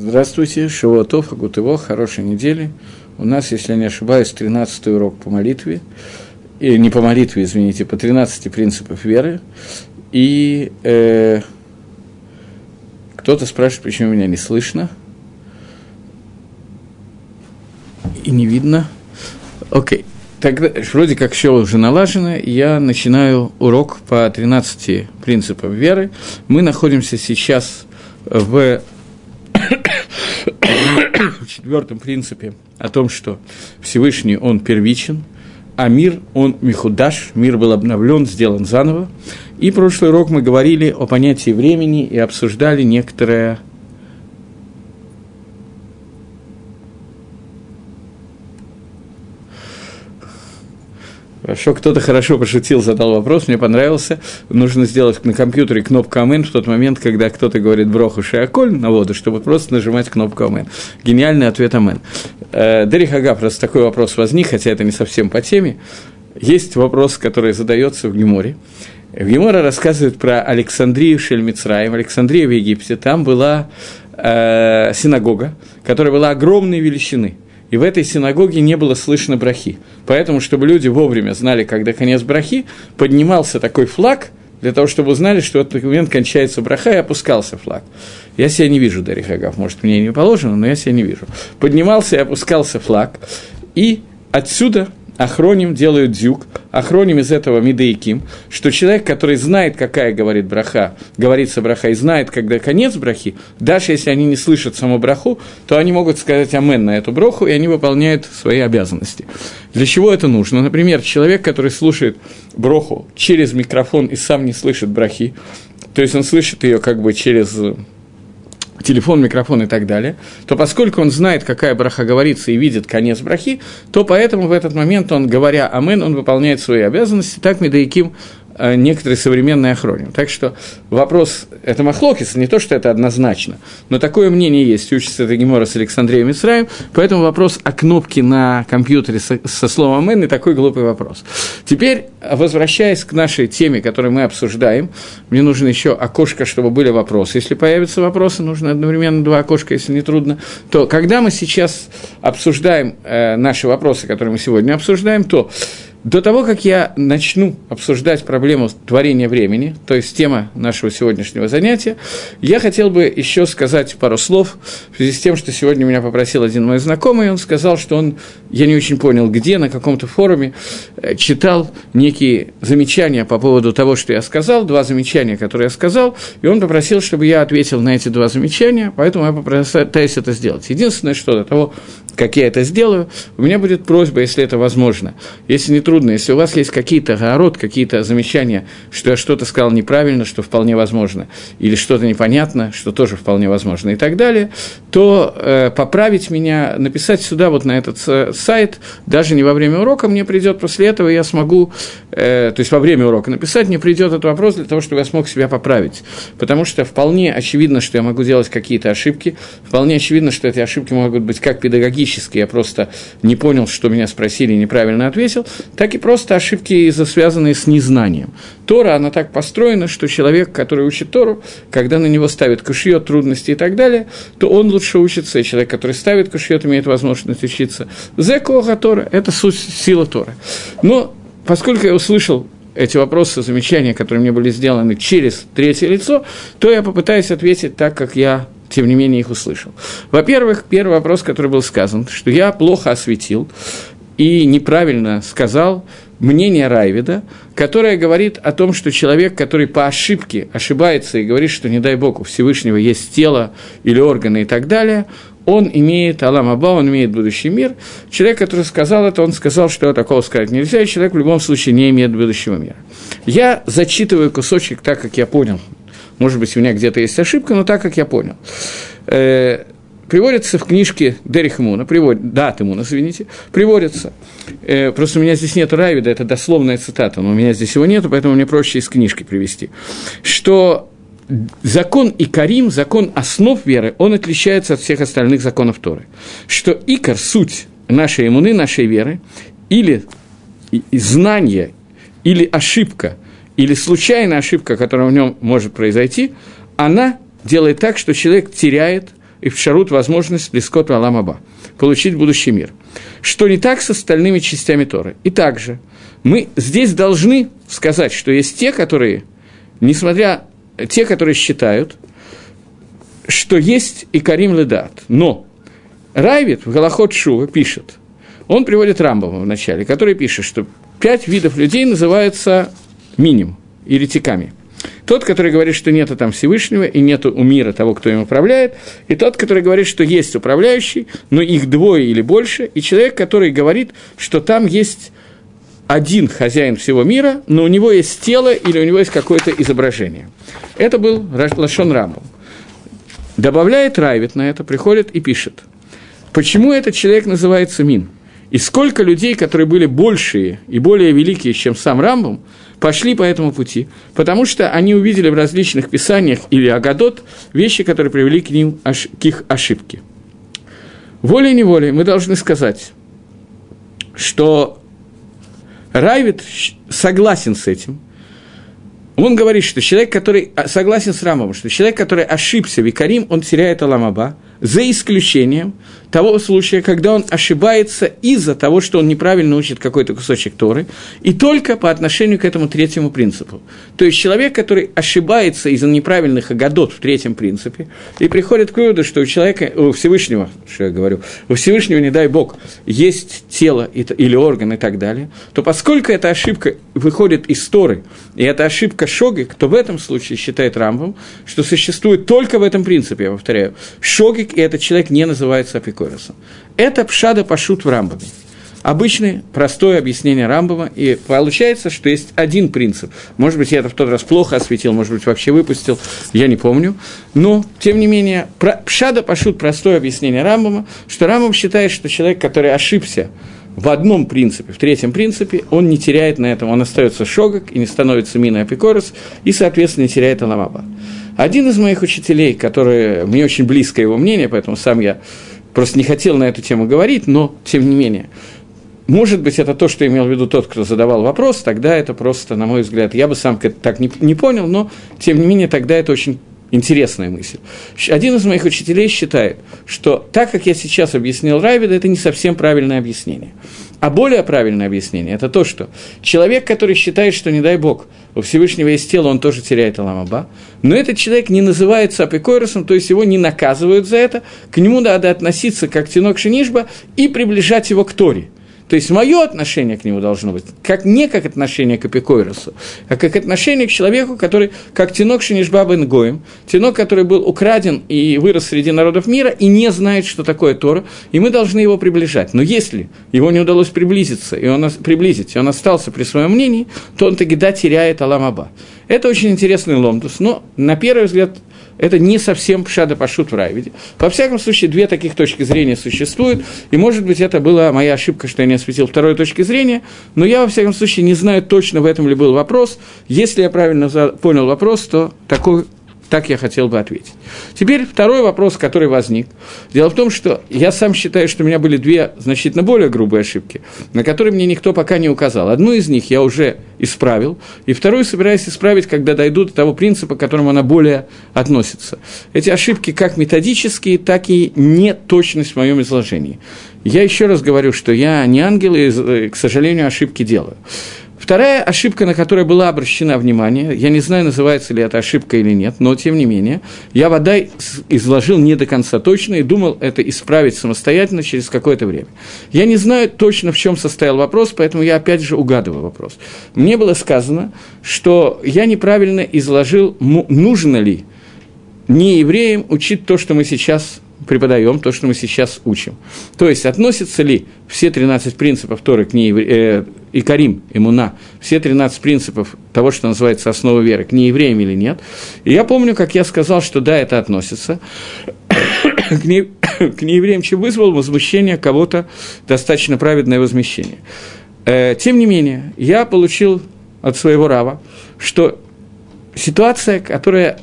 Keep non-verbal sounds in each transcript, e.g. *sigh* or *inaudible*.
Здравствуйте, Шивотов, Агутыво, хорошей недели. У нас, если не ошибаюсь, 13 урок по молитве, и не по молитве, извините, по 13 принципов веры. И э, кто-то спрашивает, почему меня не слышно и не видно. Окей. Тогда, вроде как все уже налажено, я начинаю урок по 13 принципам веры. Мы находимся сейчас в в четвертом принципе о том, что Всевышний, он первичен, а мир, он михудаш, мир был обновлен, сделан заново. И прошлый урок мы говорили о понятии времени и обсуждали некоторые Хорошо, кто-то хорошо пошутил, задал вопрос, мне понравился. Нужно сделать на компьютере кнопку «Амен» в тот момент, когда кто-то говорит «броху шиаколь» на воду, чтобы просто нажимать кнопку «Амен». Гениальный ответ «Амен». Э, Дерих Ага, просто такой вопрос возник, хотя это не совсем по теме. Есть вопрос, который задается в Геморе. В Геморе рассказывают про Александрию Шельмицраем. Александрия в Египте. Там была э, синагога, которая была огромной величины – и в этой синагоге не было слышно брахи. Поэтому, чтобы люди вовремя знали, когда конец брахи, поднимался такой флаг, для того, чтобы узнали, что в этот момент кончается браха, и опускался флаг. Я себя не вижу, Дарья Хагав, может, мне не положено, но я себя не вижу. Поднимался и опускался флаг, и отсюда Ахроним делают дюк, Ахроним из этого Мидейким, что человек, который знает, какая говорит браха, говорится браха, и знает, когда конец брахи, даже если они не слышат саму браху, то они могут сказать амен на эту браху, и они выполняют свои обязанности. Для чего это нужно? Например, человек, который слушает браху через микрофон и сам не слышит брахи, то есть он слышит ее как бы через телефон, микрофон и так далее, то поскольку он знает, какая браха говорится и видит конец брахи, то поэтому в этот момент он, говоря «Амен», он выполняет свои обязанности, так Медаиким некоторые современные охроним. Так что вопрос, это Махлокис, не то, что это однозначно, но такое мнение есть, учится это Гемора с Александрией Мицраем, поэтому вопрос о кнопке на компьютере со, со словом не такой глупый вопрос. Теперь, возвращаясь к нашей теме, которую мы обсуждаем, мне нужно еще окошко, чтобы были вопросы. Если появятся вопросы, нужно одновременно два окошка, если не трудно, то когда мы сейчас обсуждаем э, наши вопросы, которые мы сегодня обсуждаем, то до того, как я начну обсуждать проблему творения времени, то есть тема нашего сегодняшнего занятия, я хотел бы еще сказать пару слов в связи с тем, что сегодня меня попросил один мой знакомый, он сказал, что он, я не очень понял, где, на каком-то форуме, э, читал некие замечания по поводу того, что я сказал, два замечания, которые я сказал, и он попросил, чтобы я ответил на эти два замечания, поэтому я попытаюсь это сделать. Единственное, что до того, как я это сделаю, у меня будет просьба, если это возможно, если не трудно, если у вас есть какие-то огород, какие-то замечания, что я что-то сказал неправильно, что вполне возможно, или что-то непонятно, что тоже вполне возможно, и так далее, то э, поправить меня, написать сюда, вот на этот сайт, даже не во время урока, мне придет после этого, я смогу, э, то есть во время урока написать, мне придет этот вопрос для того, чтобы я смог себя поправить. Потому что вполне очевидно, что я могу делать какие-то ошибки, вполне очевидно, что эти ошибки могут быть как педагогические, логически я просто не понял, что меня спросили и неправильно ответил, так и просто ошибки, связанные с незнанием. Тора, она так построена, что человек, который учит Тору, когда на него ставят кушьет, трудности и так далее, то он лучше учится, и человек, который ставит кушьет, имеет возможность учиться. Зекоха Тора – это суть, сила Тора. Но поскольку я услышал эти вопросы, замечания, которые мне были сделаны через третье лицо, то я попытаюсь ответить так, как я тем не менее их услышал. Во-первых, первый вопрос, который был сказан, что я плохо осветил и неправильно сказал мнение Райвида, которое говорит о том, что человек, который по ошибке ошибается и говорит, что, не дай бог, у Всевышнего есть тело или органы и так далее, он имеет Алам Аба, он имеет будущий мир. Человек, который сказал это, он сказал, что такого сказать нельзя, и человек в любом случае не имеет будущего мира. Я зачитываю кусочек так, как я понял может быть, у меня где-то есть ошибка, но так, как я понял. Э, приводится в книжке Дерих Муна, приводит, дат Муна, извините, приводится. Э, просто у меня здесь нет Равида, это дословная цитата, но у меня здесь его нет, поэтому мне проще из книжки привести. Что закон Икарим, закон основ веры, он отличается от всех остальных законов Торы. Что Икар, суть нашей иммуны, нашей веры, или знание, или ошибка – или случайная ошибка, которая в нем может произойти, она делает так, что человек теряет и в шарут возможность Лискот Аламаба, получить будущий мир. Что не так с остальными частями Торы. И также мы здесь должны сказать, что есть те, которые, несмотря те, которые считают, что есть и Карим Ледат, но Райвит в Галахот Шува пишет, он приводит Рамбова в начале, который пишет, что пять видов людей называются миним, еретиками. Тот, который говорит, что нету там Всевышнего и нету у мира того, кто им управляет, и тот, который говорит, что есть управляющий, но их двое или больше, и человек, который говорит, что там есть один хозяин всего мира, но у него есть тело или у него есть какое-то изображение. Это был Лашон Рамбов. Добавляет Райвит на это, приходит и пишет. Почему этот человек называется Мин? И сколько людей, которые были большие и более великие, чем сам Рамбом, пошли по этому пути, потому что они увидели в различных писаниях или Агадот вещи, которые привели к ним к их ошибке. Волей-неволей мы должны сказать, что Райвит согласен с этим. Он говорит, что человек, который согласен с Рамом, что человек, который ошибся Викарим, он теряет Аламаба – за исключением того случая, когда он ошибается из-за того, что он неправильно учит какой-то кусочек Торы, и только по отношению к этому третьему принципу. То есть человек, который ошибается из-за неправильных агадот в третьем принципе, и приходит к выводу, что у человека, у Всевышнего, что я говорю, у Всевышнего, не дай Бог, есть тело или орган и так далее, то поскольку эта ошибка выходит из Торы, и это ошибка Шогик, то в этом случае считает Рамбом, что существует только в этом принципе, я повторяю, Шогик, и этот человек не называется Апикоросом. Это пшада пашут в Рамбаме. Обычное, простое объяснение Рамбова, и получается, что есть один принцип. Может быть, я это в тот раз плохо осветил, может быть, вообще выпустил, я не помню. Но, тем не менее, пшада пашут простое объяснение Рамбова, что Рамбов считает, что человек, который ошибся в одном принципе, в третьем принципе, он не теряет на этом, он остается шогок и не становится миной апикорос, и, соответственно, не теряет аламаба. Один из моих учителей, который, мне очень близко его мнение, поэтому сам я просто не хотел на эту тему говорить, но, тем не менее, может быть, это то, что имел в виду тот, кто задавал вопрос, тогда это просто, на мой взгляд, я бы сам так не, не понял, но, тем не менее, тогда это очень интересная мысль. Один из моих учителей считает, что так, как я сейчас объяснил Райвида, это не совсем правильное объяснение. А более правильное объяснение – это то, что человек, который считает, что, не дай Бог, у Всевышнего есть тело, он тоже теряет Аламаба, но этот человек не называется апикойросом, то есть его не наказывают за это, к нему надо относиться как тинок шинишба и приближать его к Торе – то есть мое отношение к нему должно быть как не как отношение к Эпикойросу, а как отношение к человеку, который, как Тинок Шинишбаба Гоем, Тинок, который был украден и вырос среди народов мира и не знает, что такое Тора, и мы должны его приближать. Но если его не удалось приблизиться, и он, приблизить, и он остался при своем мнении, то он тогда теряет Аламаба. Это очень интересный ломдус, но на первый взгляд это не совсем пшада пашут в Райвиде. Во всяком случае, две таких точки зрения существуют, и, может быть, это была моя ошибка, что я не осветил второй точки зрения, но я, во всяком случае, не знаю точно, в этом ли был вопрос. Если я правильно понял вопрос, то такой так я хотел бы ответить. Теперь второй вопрос, который возник. Дело в том, что я сам считаю, что у меня были две значительно более грубые ошибки, на которые мне никто пока не указал. Одну из них я уже исправил, и вторую собираюсь исправить, когда дойду до того принципа, к которому она более относится. Эти ошибки как методические, так и неточность в моем изложении. Я еще раз говорю, что я не ангел, и, к сожалению, ошибки делаю. Вторая ошибка, на которую была обращена внимание, я не знаю, называется ли это ошибка или нет, но тем не менее, я вода изложил не до конца точно и думал это исправить самостоятельно через какое-то время. Я не знаю точно, в чем состоял вопрос, поэтому я опять же угадываю вопрос. Мне было сказано, что я неправильно изложил, нужно ли не евреям учить то, что мы сейчас преподаем, то, что мы сейчас учим. То есть, относятся ли все 13 принципов Торы к неевре... э, и Карим, Имуна, все 13 принципов того, что называется основа веры, к неевреям или нет. И я помню, как я сказал, что да, это относится к, не... *coughs* к неевреям, чем вызвал возмущение кого-то, достаточно праведное возмещение. Э, тем не менее, я получил от своего рава, что ситуация, которая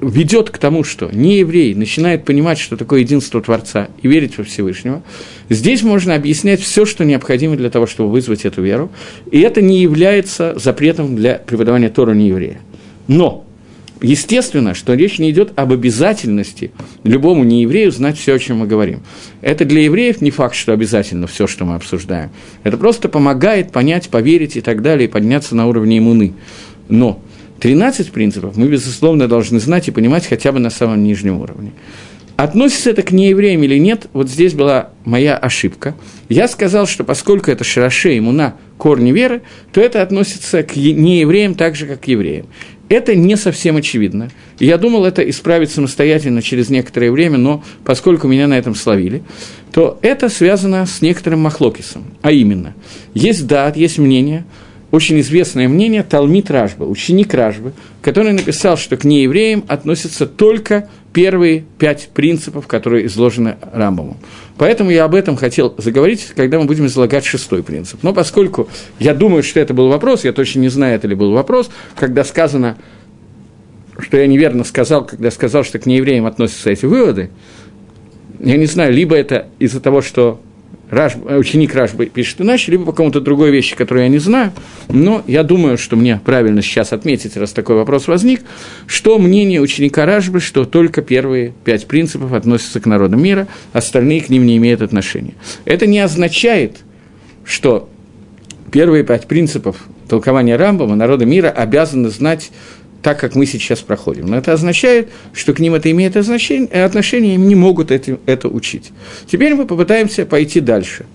ведет к тому, что не еврей начинает понимать, что такое единство Творца и верить во Всевышнего, здесь можно объяснять все, что необходимо для того, чтобы вызвать эту веру, и это не является запретом для преподавания Тора нееврея. Но естественно, что речь не идет об обязательности любому нееврею знать все, о чем мы говорим. Это для евреев не факт, что обязательно все, что мы обсуждаем. Это просто помогает понять, поверить и так далее, и подняться на уровне иммуны. Но 13 принципов мы, безусловно, должны знать и понимать хотя бы на самом нижнем уровне. Относится это к неевреям или нет, вот здесь была моя ошибка. Я сказал, что поскольку это шараше имуна, корни веры, то это относится к неевреям так же, как к евреям. Это не совсем очевидно. Я думал это исправить самостоятельно через некоторое время, но поскольку меня на этом словили, то это связано с некоторым махлокисом. А именно, есть дат, есть мнение – очень известное мнение Талмит Ражба, ученик Ражбы, который написал, что к неевреям относятся только первые пять принципов, которые изложены Рамбамом. Поэтому я об этом хотел заговорить, когда мы будем излагать шестой принцип. Но поскольку я думаю, что это был вопрос, я точно не знаю, это ли был вопрос, когда сказано, что я неверно сказал, когда сказал, что к неевреям относятся эти выводы, я не знаю, либо это из-за того, что Раш, ученик Рашбы пишет иначе, либо по какому-то другой вещи, которую я не знаю, но я думаю, что мне правильно сейчас отметить, раз такой вопрос возник, что мнение ученика Рашбы, что только первые пять принципов относятся к народам мира, остальные к ним не имеют отношения. Это не означает, что первые пять принципов толкования Рамбама народа мира обязаны знать так, как мы сейчас проходим. Но это означает, что к ним это имеет отношение, отношение им не могут это, это учить. Теперь мы попытаемся пойти дальше.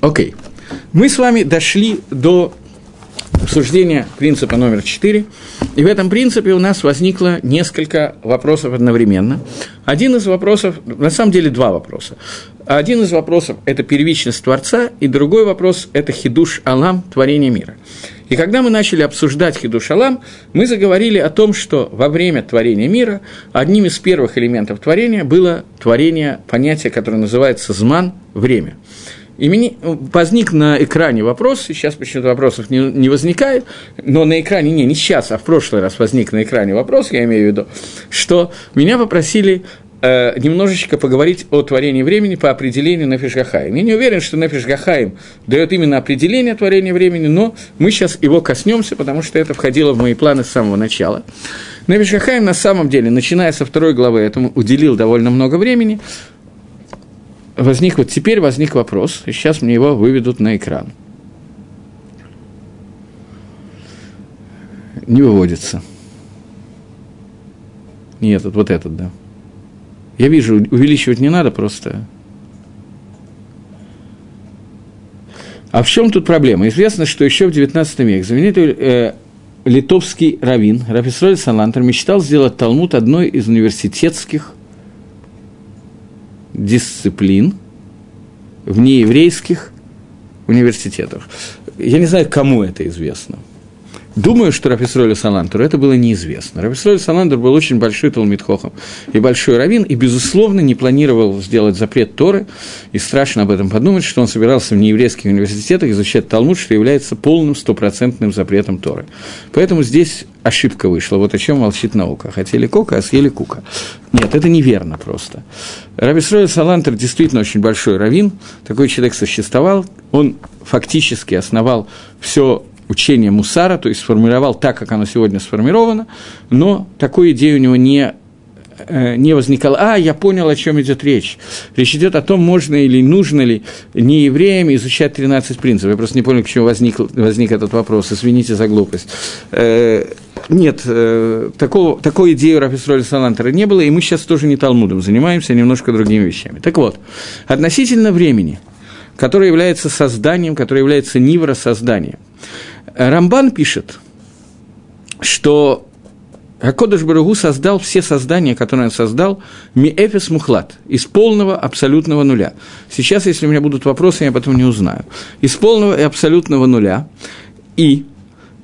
Окей. Okay. Мы с вами дошли до обсуждения принципа номер 4. И в этом принципе у нас возникло несколько вопросов одновременно. Один из вопросов, на самом деле два вопроса. Один из вопросов – это первичность Творца, и другой вопрос – это хидуш Алам, творение мира. И когда мы начали обсуждать хидуш Алам, мы заговорили о том, что во время творения мира одним из первых элементов творения было творение понятия, которое называется «зман» – время. И мне возник на экране вопрос, сейчас почему-то вопросов не, не возникает, но на экране, не, не сейчас, а в прошлый раз возник на экране вопрос, я имею в виду, что меня попросили э, немножечко поговорить о творении времени по определению Гахаим. Я не уверен, что Нефиш Гахаим дает именно определение творения времени, но мы сейчас его коснемся, потому что это входило в мои планы с самого начала. Нефиш на самом деле, начиная со второй главы, этому уделил довольно много времени, возник, вот теперь возник вопрос, и сейчас мне его выведут на экран. Не выводится. Нет, вот, вот этот, да. Я вижу, увеличивать не надо просто. А в чем тут проблема? Известно, что еще в XIX веке знаменитый э, литовский раввин Рафисроль Салантер мечтал сделать Талмуд одной из университетских дисциплин в нееврейских университетах. Я не знаю, кому это известно. Думаю, что Рафисролю Салантеру это было неизвестно. Рафисроль Саландер был очень большой Талмитхохом и большой раввин, и, безусловно, не планировал сделать запрет Торы, и страшно об этом подумать, что он собирался в нееврейских университетах изучать Талмуд, что является полным стопроцентным запретом Торы. Поэтому здесь ошибка вышла, вот о чем молчит наука. Хотели кока, а съели кука. Нет, это неверно просто. Рависроль Салантер действительно очень большой раввин, такой человек существовал, он фактически основал все учение Мусара, то есть сформировал так, как оно сегодня сформировано, но такой идеи у него не э, не возникало, а, я понял, о чем идет речь. Речь идет о том, можно или нужно ли не евреям изучать 13 принципов. Я просто не понял, к чему возник, возник этот вопрос, извините за глупость. Э, нет, э, такого, такой идеи у Рафисроля Салантера не было, и мы сейчас тоже не Талмудом занимаемся, а немножко другими вещами. Так вот, относительно времени, которое является созданием, которое является нивро созданием. Рамбан пишет, что Акодыш Барагу создал все создания, которые он создал, миэфис мухлат, из полного абсолютного нуля. Сейчас, если у меня будут вопросы, я потом не узнаю. Из полного и абсолютного нуля. И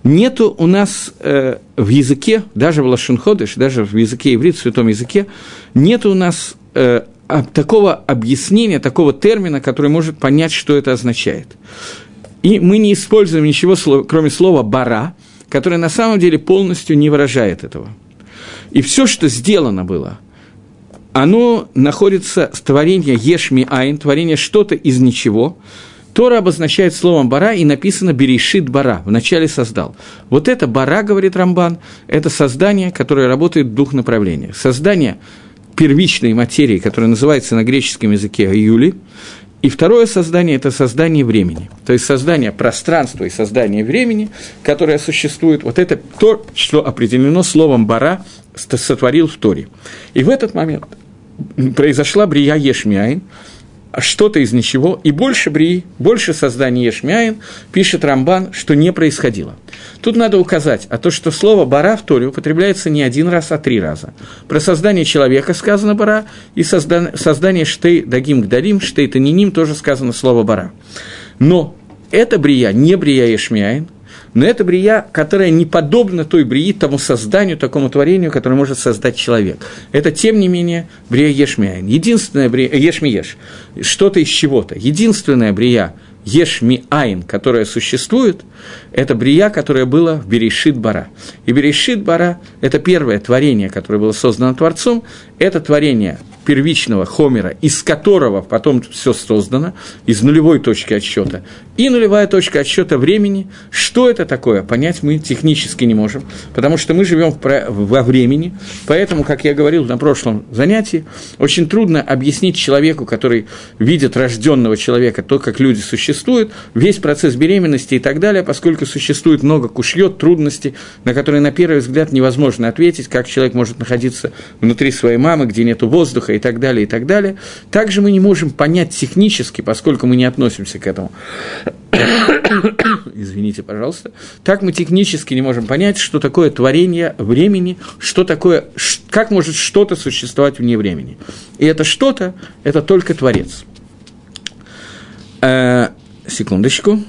нету у нас э, в языке, даже в Лашунходыш, даже в языке иврит, в святом языке, нету у нас э, такого объяснения, такого термина, который может понять, что это означает. И мы не используем ничего, кроме слова «бара», которое на самом деле полностью не выражает этого. И все, что сделано было, оно находится, творение Ешми Айн, творение что-то из ничего, Тора обозначает словом «бара» и написано «берешит бара», вначале создал. Вот это «бара», говорит Рамбан, это создание, которое работает в двух направлениях. Создание первичной материи, которая называется на греческом языке «юли», и второе создание – это создание времени. То есть создание пространства и создание времени, которое существует. Вот это то, что определено словом «бара», сотворил в Торе. И в этот момент произошла בריאה יש מאין, что-то из ничего, и больше Брии, больше создания יש מאין, пишет Рамбан, что не происходило. Тут надо указать, а то, что слово «ברא» в Торе употребляется не один раз, а три раза. Про создание человека сказано «ברא», и создание, создание «שתי דגים גדולים», «שתי תנינים» тоже сказано слово «ברא». Но это בריאה, не בריאה יש מאין, но это בריאה, которая не подобна той брии, тому созданию, такому творению, которое может создать человек. Это, тем не менее, брия Ешмиайн. Единственная брия, Ешмиеш, что-то из чего-то. Единственная брия Ешми Айн, которая существует, это брия, которая была в Берешит Бара. И Берешит Бара – это первое творение, которое было создано Творцом, это творение первичного Хомера, из которого потом все создано, из нулевой точки отсчета, и нулевая точка отсчета времени. Что это такое, понять мы технически не можем, потому что мы живем во времени, поэтому, как я говорил на прошлом занятии, очень трудно объяснить человеку, который видит рожденного человека, то, как люди существуют, весь процесс беременности и так далее, поскольку существует много кушьет, трудностей, на которые на первый взгляд невозможно ответить, как человек может находиться внутри своей мамы, где нет воздуха и так далее, и так далее. Также мы не можем понять технически, поскольку мы не относимся к этому. *coughs* Извините, пожалуйста. Так мы технически не можем понять, что такое творение времени, что такое, как может что-то существовать вне времени. И это что-то, это только Творец. Секундочку.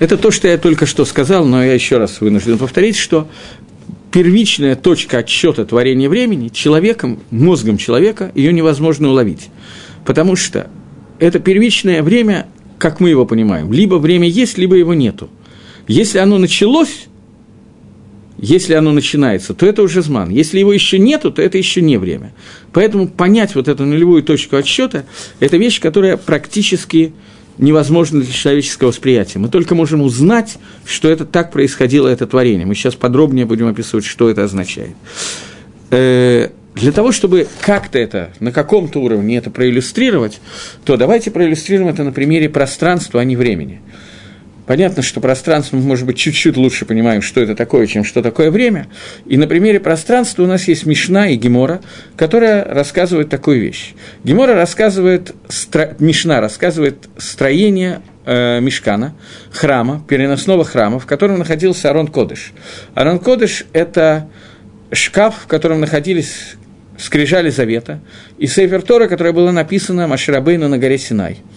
Это то, что я только что сказал, но я еще раз вынужден повторить, что первичная точка отсчета творения времени человеком, мозгом человека, ее невозможно уловить. Потому что это первичное время, как мы его понимаем, либо время есть, либо его нету. Если оно началось, если оно начинается, то это уже зман. Если его еще нету, то это еще не время. Поэтому понять вот эту нулевую точку отсчета – это вещь, которая практически невозможно для человеческого восприятия. Мы только можем узнать, что это так происходило, это творение. Мы сейчас подробнее будем описывать, что это означает. Э, для того, чтобы как-то это, на каком-то уровне это проиллюстрировать, то давайте проиллюстрируем это на примере пространства, а не времени. Понятно, что пространство мы, может быть, чуть-чуть лучше понимаем, что это такое, чем что такое время. И на примере пространства у нас есть Мишна и Гемора, которая рассказывает такую вещь. Гемора рассказывает, стро... Мишна рассказывает строение э, Мишкана, храма, переносного храма, в котором находился Арон Кодыш. Арон Кодыш – это шкаф, в котором находились скрижали завета, и Сейфер Тора, которая была написана Маширабейну на горе Синай –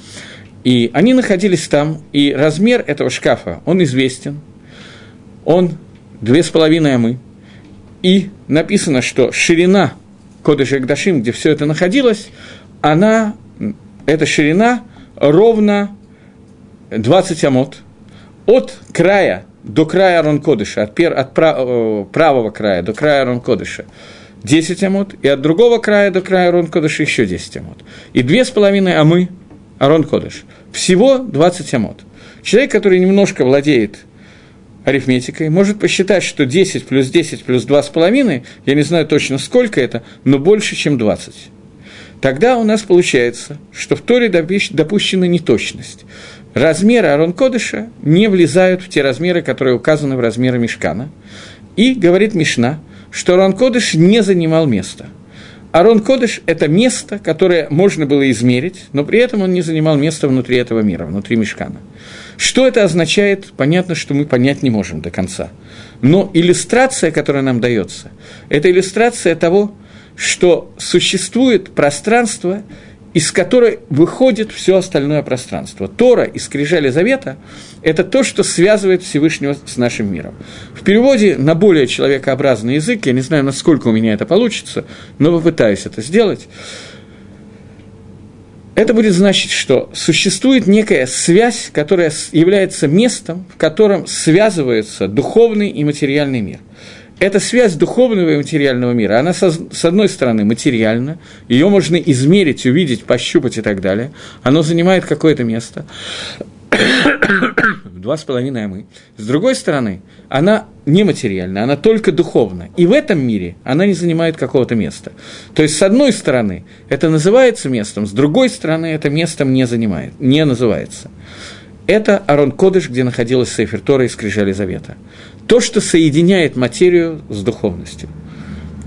и они находились там, и размер этого шкафа, он известен, он две с половиной амы, и написано, что ширина Кодыша Гдашим, где все это находилось, она, эта ширина ровно 20 амот, от края до края Арон Кодыша, от, пер, от прав, правого края до края Арон Кодыша, 10 амот, и от другого края до края Арон Кодыша еще 10 амот. И две с половиной амы Арон Кодыш. Всего 20 амот. Человек, который немножко владеет арифметикой, может посчитать, что 10 плюс 10 плюс 2,5, я не знаю точно сколько это, но больше, чем 20. Тогда у нас получается, что в Торе допущена неточность. Размеры Арон Кодыша не влезают в те размеры, которые указаны в размеры Мешкана. И говорит Мишна, что Арон Кодыш не занимал места – Арон Кодыш – это место, которое можно было измерить, но при этом он не занимал место внутри этого мира, внутри Мешкана. Что это означает, понятно, что мы понять не можем до конца. Но иллюстрация, которая нам дается, это иллюстрация того, что существует пространство, из которой выходит все остальное пространство. Тора и Скрижали Завета – это то, что связывает Всевышнего с нашим миром. В переводе на более человекообразный язык, я не знаю, насколько у меня это получится, но попытаюсь это сделать, это будет значить, что существует некая связь, которая является местом, в котором связывается духовный и материальный мир – эта связь духовного и материального мира, она со, с одной стороны материальна, ее можно измерить, увидеть, пощупать и так далее, оно занимает какое-то место, *coughs* два с половиной амы. С другой стороны, она нематериальна, она только духовна. И в этом мире она не занимает какого-то места. То есть, с одной стороны, это называется местом, с другой стороны, это местом не, занимает, не называется. Это Арон Кодыш, где находилась Сейфер Тора и Скрижали Завета. То, что соединяет материю с духовностью.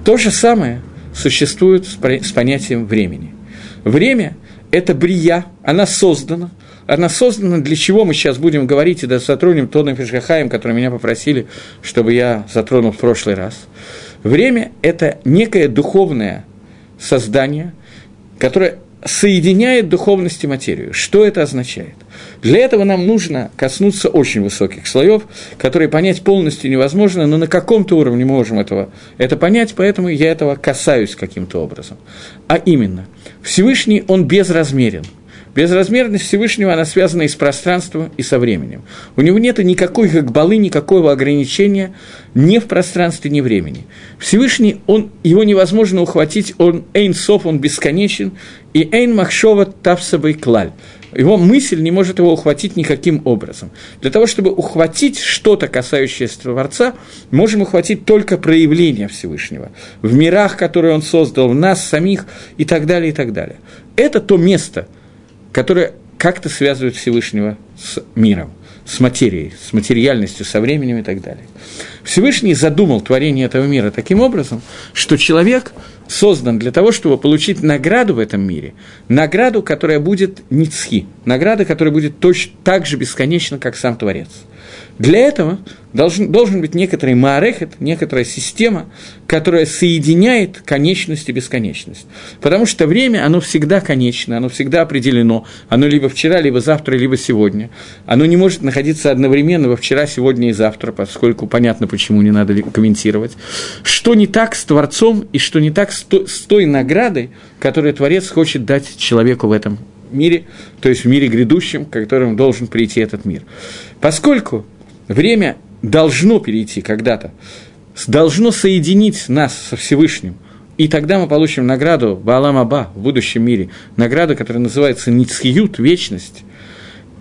То же самое существует с понятием времени. Время – это брия, она создана – она создана для чего мы сейчас будем говорить и да затронем то Фишгахаем, который меня попросили, чтобы я затронул в прошлый раз. Время – это некое духовное создание, которое соединяет духовность и материю. Что это означает? Для этого нам нужно коснуться очень высоких слоев, которые понять полностью невозможно, но на каком-то уровне мы можем этого, это понять, поэтому я этого касаюсь каким-то образом. А именно, Всевышний, он безразмерен – Безразмерность Всевышнего, она связана и с пространством, и со временем. У него нет никакой гакбалы, никакого ограничения ни в пространстве, ни времени. Всевышний, он, его невозможно ухватить, он эйн сов, он бесконечен, и эйн махшова тавсабай клаль. Его мысль не может его ухватить никаким образом. Для того, чтобы ухватить что-то, касающееся Творца, можем ухватить только проявление Всевышнего в мирах, которые он создал, в нас самих и так далее, и так далее. Это то место, которые как-то связывают Всевышнего с миром, с материей, с материальностью, со временем и так далее. Всевышний задумал творение этого мира таким образом, что человек создан для того, чтобы получить награду в этом мире, награду, которая будет ницхи, награда, которая будет точно так же бесконечна, как сам Творец – для этого должен, должен быть некоторый маарехет, некоторая система, которая соединяет конечность и бесконечность. Потому что время, оно всегда конечно, оно всегда определено, оно либо вчера, либо завтра, либо сегодня. Оно не может находиться одновременно во вчера, сегодня и завтра, поскольку понятно, почему не надо комментировать. Что не так с Творцом и что не так с той, наградой, которую Творец хочет дать человеку в этом мире, то есть в мире грядущем, к которому должен прийти этот мир. Поскольку время должно перейти когда-то, должно соединить нас со Всевышним, и тогда мы получим награду Баалам Аба в будущем мире, награду, которая называется Ницхиют, вечность.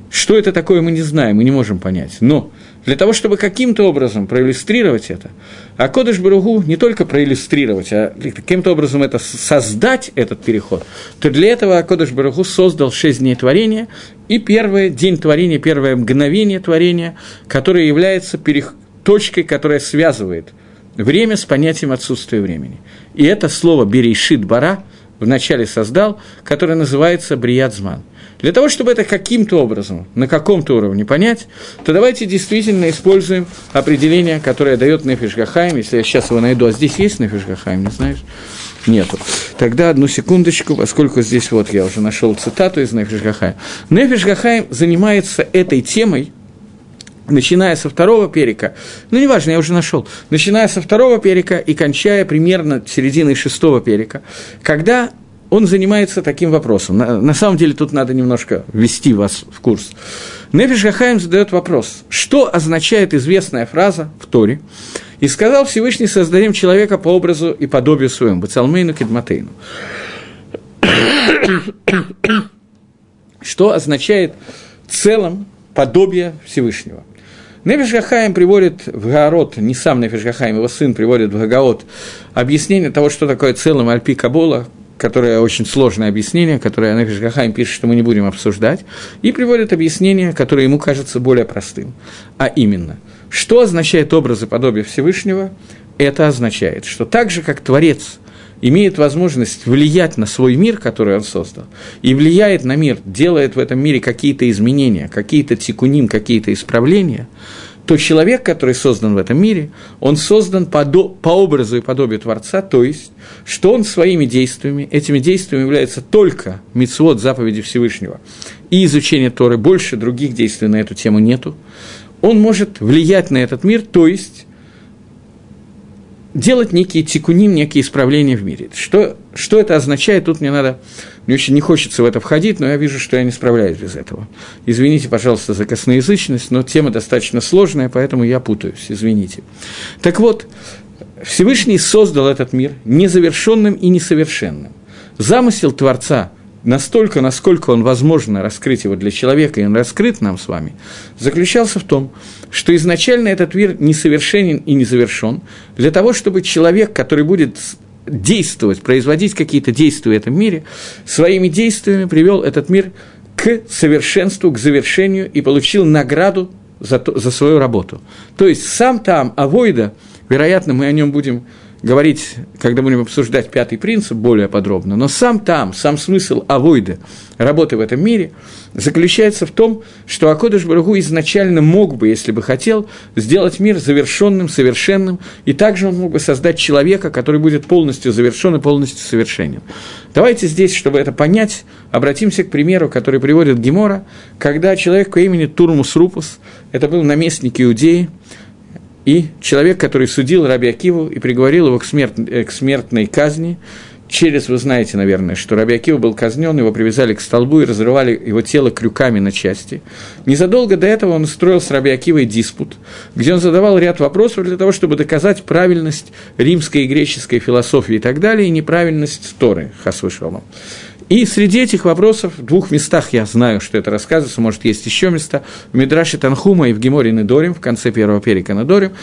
Что это такое, мы не знаем, мы не можем понять. Но для того, чтобы каким-то образом проиллюстрировать это, а Кодыш Баругу не только проиллюстрировать, а каким-то образом это создать, этот переход, то для этого Кодыш Баругу создал шесть дней творения, и первый день творения, первое мгновение творения, которое является перех... точкой, которая связывает время с понятием отсутствия времени. И это слово «берейшит бара» вначале создал, которое называется «бриядзман». Для того, чтобы это каким-то образом, на каком-то уровне понять, то давайте действительно используем определение, которое дает Нефиш Гахаим. Если я сейчас его найду, а здесь есть Нефиш Гахаим, не знаешь? Нету. Тогда одну секундочку, поскольку здесь вот я уже нашел цитату из Нефиш Гахаим. Нефиш Гахаим занимается этой темой, начиная со второго перика, ну, неважно, я уже нашел, начиная со второго перика и кончая примерно серединой шестого перика, когда он занимается таким вопросом. На, на самом деле тут надо немножко ввести вас в курс. Нефиш Гахаим задает вопрос, что означает известная фраза в Торе, и сказал Всевышний, создадим человека по образу и подобию своему, Бацалмейну Кедматейну. Что означает целом подобие Всевышнего? Нефиш Гахаим приводит в Гаород, не сам Нефиш Гахаим, его сын приводит в Гагаот объяснение того, что такое целым Альпи Кабола, которое очень сложное объяснение, которое Нефиш Гахаим пишет, что мы не будем обсуждать, и приводит объяснение, которое ему кажется более простым. А именно, что означает образ и подобие Всевышнего? Это означает, что так же, как Творец имеет возможность влиять на свой мир, который он создал, и влияет на мир, делает в этом мире какие-то изменения, какие-то тикуним, какие-то исправления – то человек, который создан в этом мире, он создан по, по образу и подобию Творца, то есть, что он своими действиями, этими действиями является только мицвод заповеди Всевышнего. И изучение Торы, больше других действий на эту тему нету, он может влиять на этот мир, то есть делать некие тикуним, некие исправления в мире. Что, что это означает, тут мне надо, мне очень не хочется в это входить, но я вижу, что я не справляюсь без этого. Извините, пожалуйста, за косноязычность, но тема достаточно сложная, поэтому я путаюсь, извините. Так вот, Всевышний создал этот мир незавершенным и несовершенным. Замысел Творца настолько, насколько он возможно раскрыть его для человека, и он раскрыт нам с вами, заключался в том, что изначально этот мир несовершенен и не завершен, для того, чтобы человек, который будет действовать, производить какие-то действия в этом мире, своими действиями привел этот мир к совершенству, к завершению и получил награду за, то, за свою работу. То есть сам там Авойда, вероятно, мы о нем будем говорить, когда будем обсуждать пятый принцип более подробно, но сам там, сам смысл авойды, работы в этом мире, заключается в том, что Акодыш Барагу изначально мог бы, если бы хотел, сделать мир завершенным, совершенным, и также он мог бы создать человека, который будет полностью завершен и полностью совершенен. Давайте здесь, чтобы это понять, обратимся к примеру, который приводит Гемора, когда человек по имени Турмус Рупус, это был наместник Иудеи, и человек, который судил Раби Акиву и приговорил его к, смерт, э, к смертной казни, через, вы знаете, наверное, что Раби Акива был казнен, его привязали к столбу и разрывали его тело крюками на части. Незадолго до этого он устроил с Раби Акивой диспут, где он задавал ряд вопросов для того, чтобы доказать правильность римской и греческой философии и так далее, и неправильность Торы, Хасвышалом. И среди этих вопросов, в двух местах я знаю, что это рассказывается, может, есть еще места, в Мидраше Танхума и в Геморе Недорим, в конце первого перика Недорим,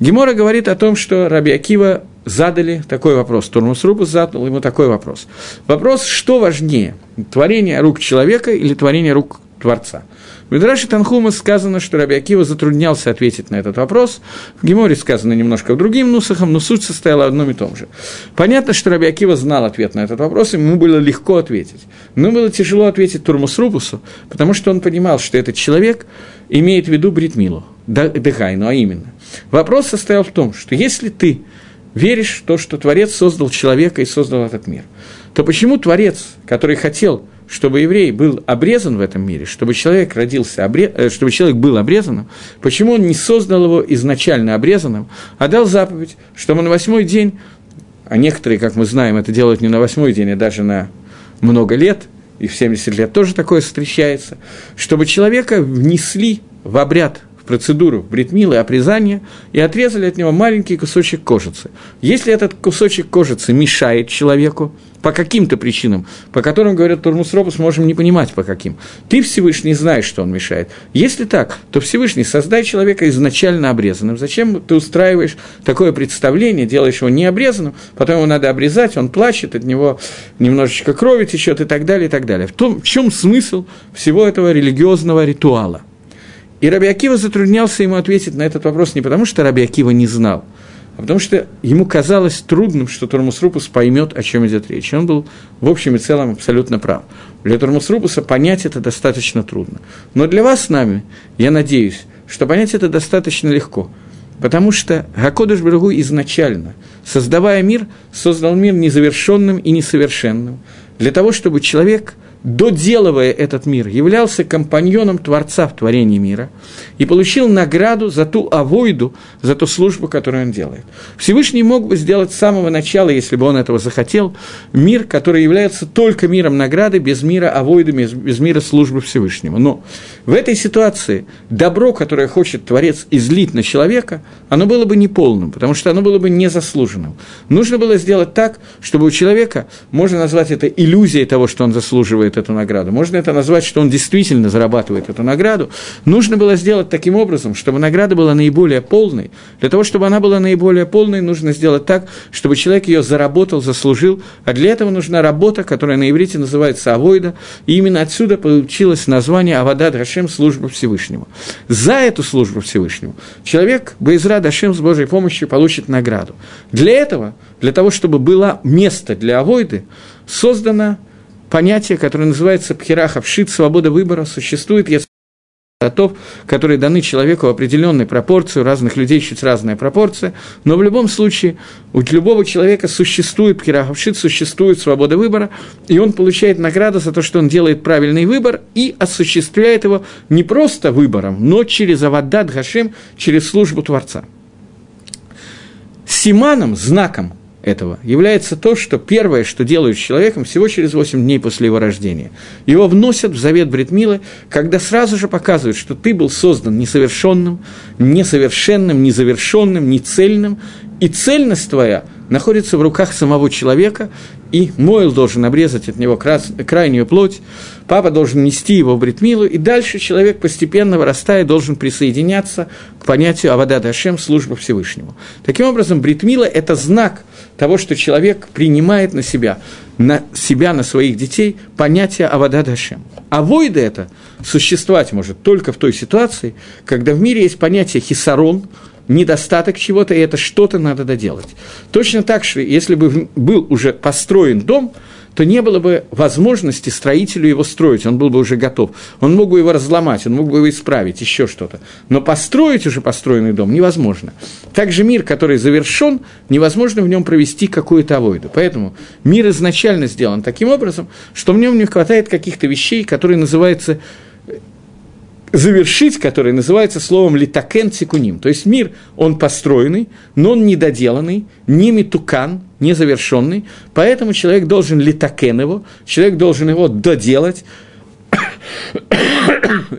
Гемора говорит о том, что Раби Акива задали такой вопрос, Турмус Рупус задал ему такой вопрос. Вопрос, что важнее, творение рук человека или творение рук Творца? В Мидраше Танхума сказано, что Раби Акива затруднялся ответить на этот вопрос. В Геморе сказано немножко другим нусахом, но суть состояла в одном и том же. Понятно, что Раби Акива знал ответ на этот вопрос, и ему было легко ответить. Но было тяжело ответить Турмус Рубусу, потому что он понимал, что этот человек имеет в виду Бритмилу, Дехайну, а именно. Вопрос состоял в том, что если ты веришь в то, что Творец создал человека и создал этот мир, то почему Творец, который хотел чтобы еврей был обрезан в этом мире, чтобы человек родился, э, чтобы человек был обрезанным, почему он не создал его изначально обрезанным, а дал заповедь, чтобы на восьмой день, а некоторые, как мы знаем, это делают не на восьмой день, а даже на много лет, и в 70 лет тоже такое встречается, чтобы человека внесли в обряд в процедуру бритмилы, обрезания, и отрезали от него маленький кусочек кожицы. Если этот кусочек кожицы мешает человеку, по каким-то причинам, по которым, говорят Турмус Робус, можем не понимать, по каким. Ты Всевышний знаешь, что он мешает. Если так, то Всевышний создай человека изначально обрезанным. Зачем ты устраиваешь такое представление, делаешь его необрезанным, потом его надо обрезать, он плачет, от него немножечко крови течет и так далее, и так далее. В, том, в чем смысл всего этого религиозного ритуала? И Раби Акива затруднялся ему ответить на этот вопрос не потому, что Раби Акива не знал, а потому что ему казалось трудным, что Тормус Рупус поймет, о чем идет речь. Он был в общем и целом абсолютно прав. Для Тормус Рупуса понять это достаточно трудно. Но для вас с нами, я надеюсь, что понять это достаточно легко. Потому что Гакодыш Брагу изначально, создавая мир, создал мир незавершенным и несовершенным. Для того, чтобы человек – доделывая этот мир, являлся компаньоном Творца в творении мира и получил награду за ту авойду, за ту службу, которую он делает. Всевышний мог бы сделать с самого начала, если бы он этого захотел, мир, который является только миром награды, без мира авойды, без, без мира службы Всевышнему. Но в этой ситуации добро, которое хочет Творец излить на человека, оно было бы неполным, потому что оно было бы незаслуженным. Нужно было сделать так, чтобы у человека, можно назвать это иллюзией того, что он заслуживает зарабатывает эту награду. Можно это назвать, что он действительно зарабатывает эту награду. Нужно было сделать таким образом, чтобы награда была наиболее полной. Для того, чтобы она была наиболее полной, нужно сделать так, чтобы человек ее заработал, заслужил. А для этого нужна работа, которая на иврите называется авойда. И именно отсюда получилось название Авада Дашем служба Всевышнему. За эту службу Всевышнему человек, Боизра Дашем с Божьей помощью, получит награду. Для этого, для того, чтобы было место для авойды, создана понятие, которое называется пхерах, обшит, свобода выбора, существует, если готов, которые даны человеку в определенной пропорции, у разных людей чуть разная пропорция, но в любом случае у любого человека существует пхераховшит, существует свобода выбора, и он получает награду за то, что он делает правильный выбор и осуществляет его не просто выбором, но через аваддат Гашем, через службу Творца. Симаном, знаком этого является то, что первое, что делают с человеком всего через 8 дней после его рождения. Его вносят в завет Бритмилы, когда сразу же показывают, что ты был создан несовершенным, несовершенным, незавершенным, нецельным, И цельность твоя находится в руках самого человека, и Мойл должен обрезать от него крас, крайнюю плоть, папа должен нести его в Бритмилу, и дальше человек постепенно вырастая должен присоединяться к понятию Авада Дашем, служба Всевышнему. Таким образом, Бритмила – это знак того, что человек принимает на себя, на себя, на своих детей понятие Авада Дашем. А войда это существовать может только в той ситуации, когда в мире есть понятие хисарон – недостаток чего-то, и это что-то надо доделать. Точно так же, если бы был уже построен дом, то не было бы возможности строителю его строить, он был бы уже готов. Он мог бы его разломать, он мог бы его исправить, еще что-то. Но построить уже построенный дом невозможно. Также мир, который завершен, невозможно в нем провести какую-то авойду. Поэтому мир изначально сделан таким образом, что в нем не хватает каких-то вещей, которые называются завершить который называется словом «литакен тикуним». То есть мир, он построенный, но он недоделанный, не метукан, не завершенный, поэтому человек должен литакен его, человек должен его доделать.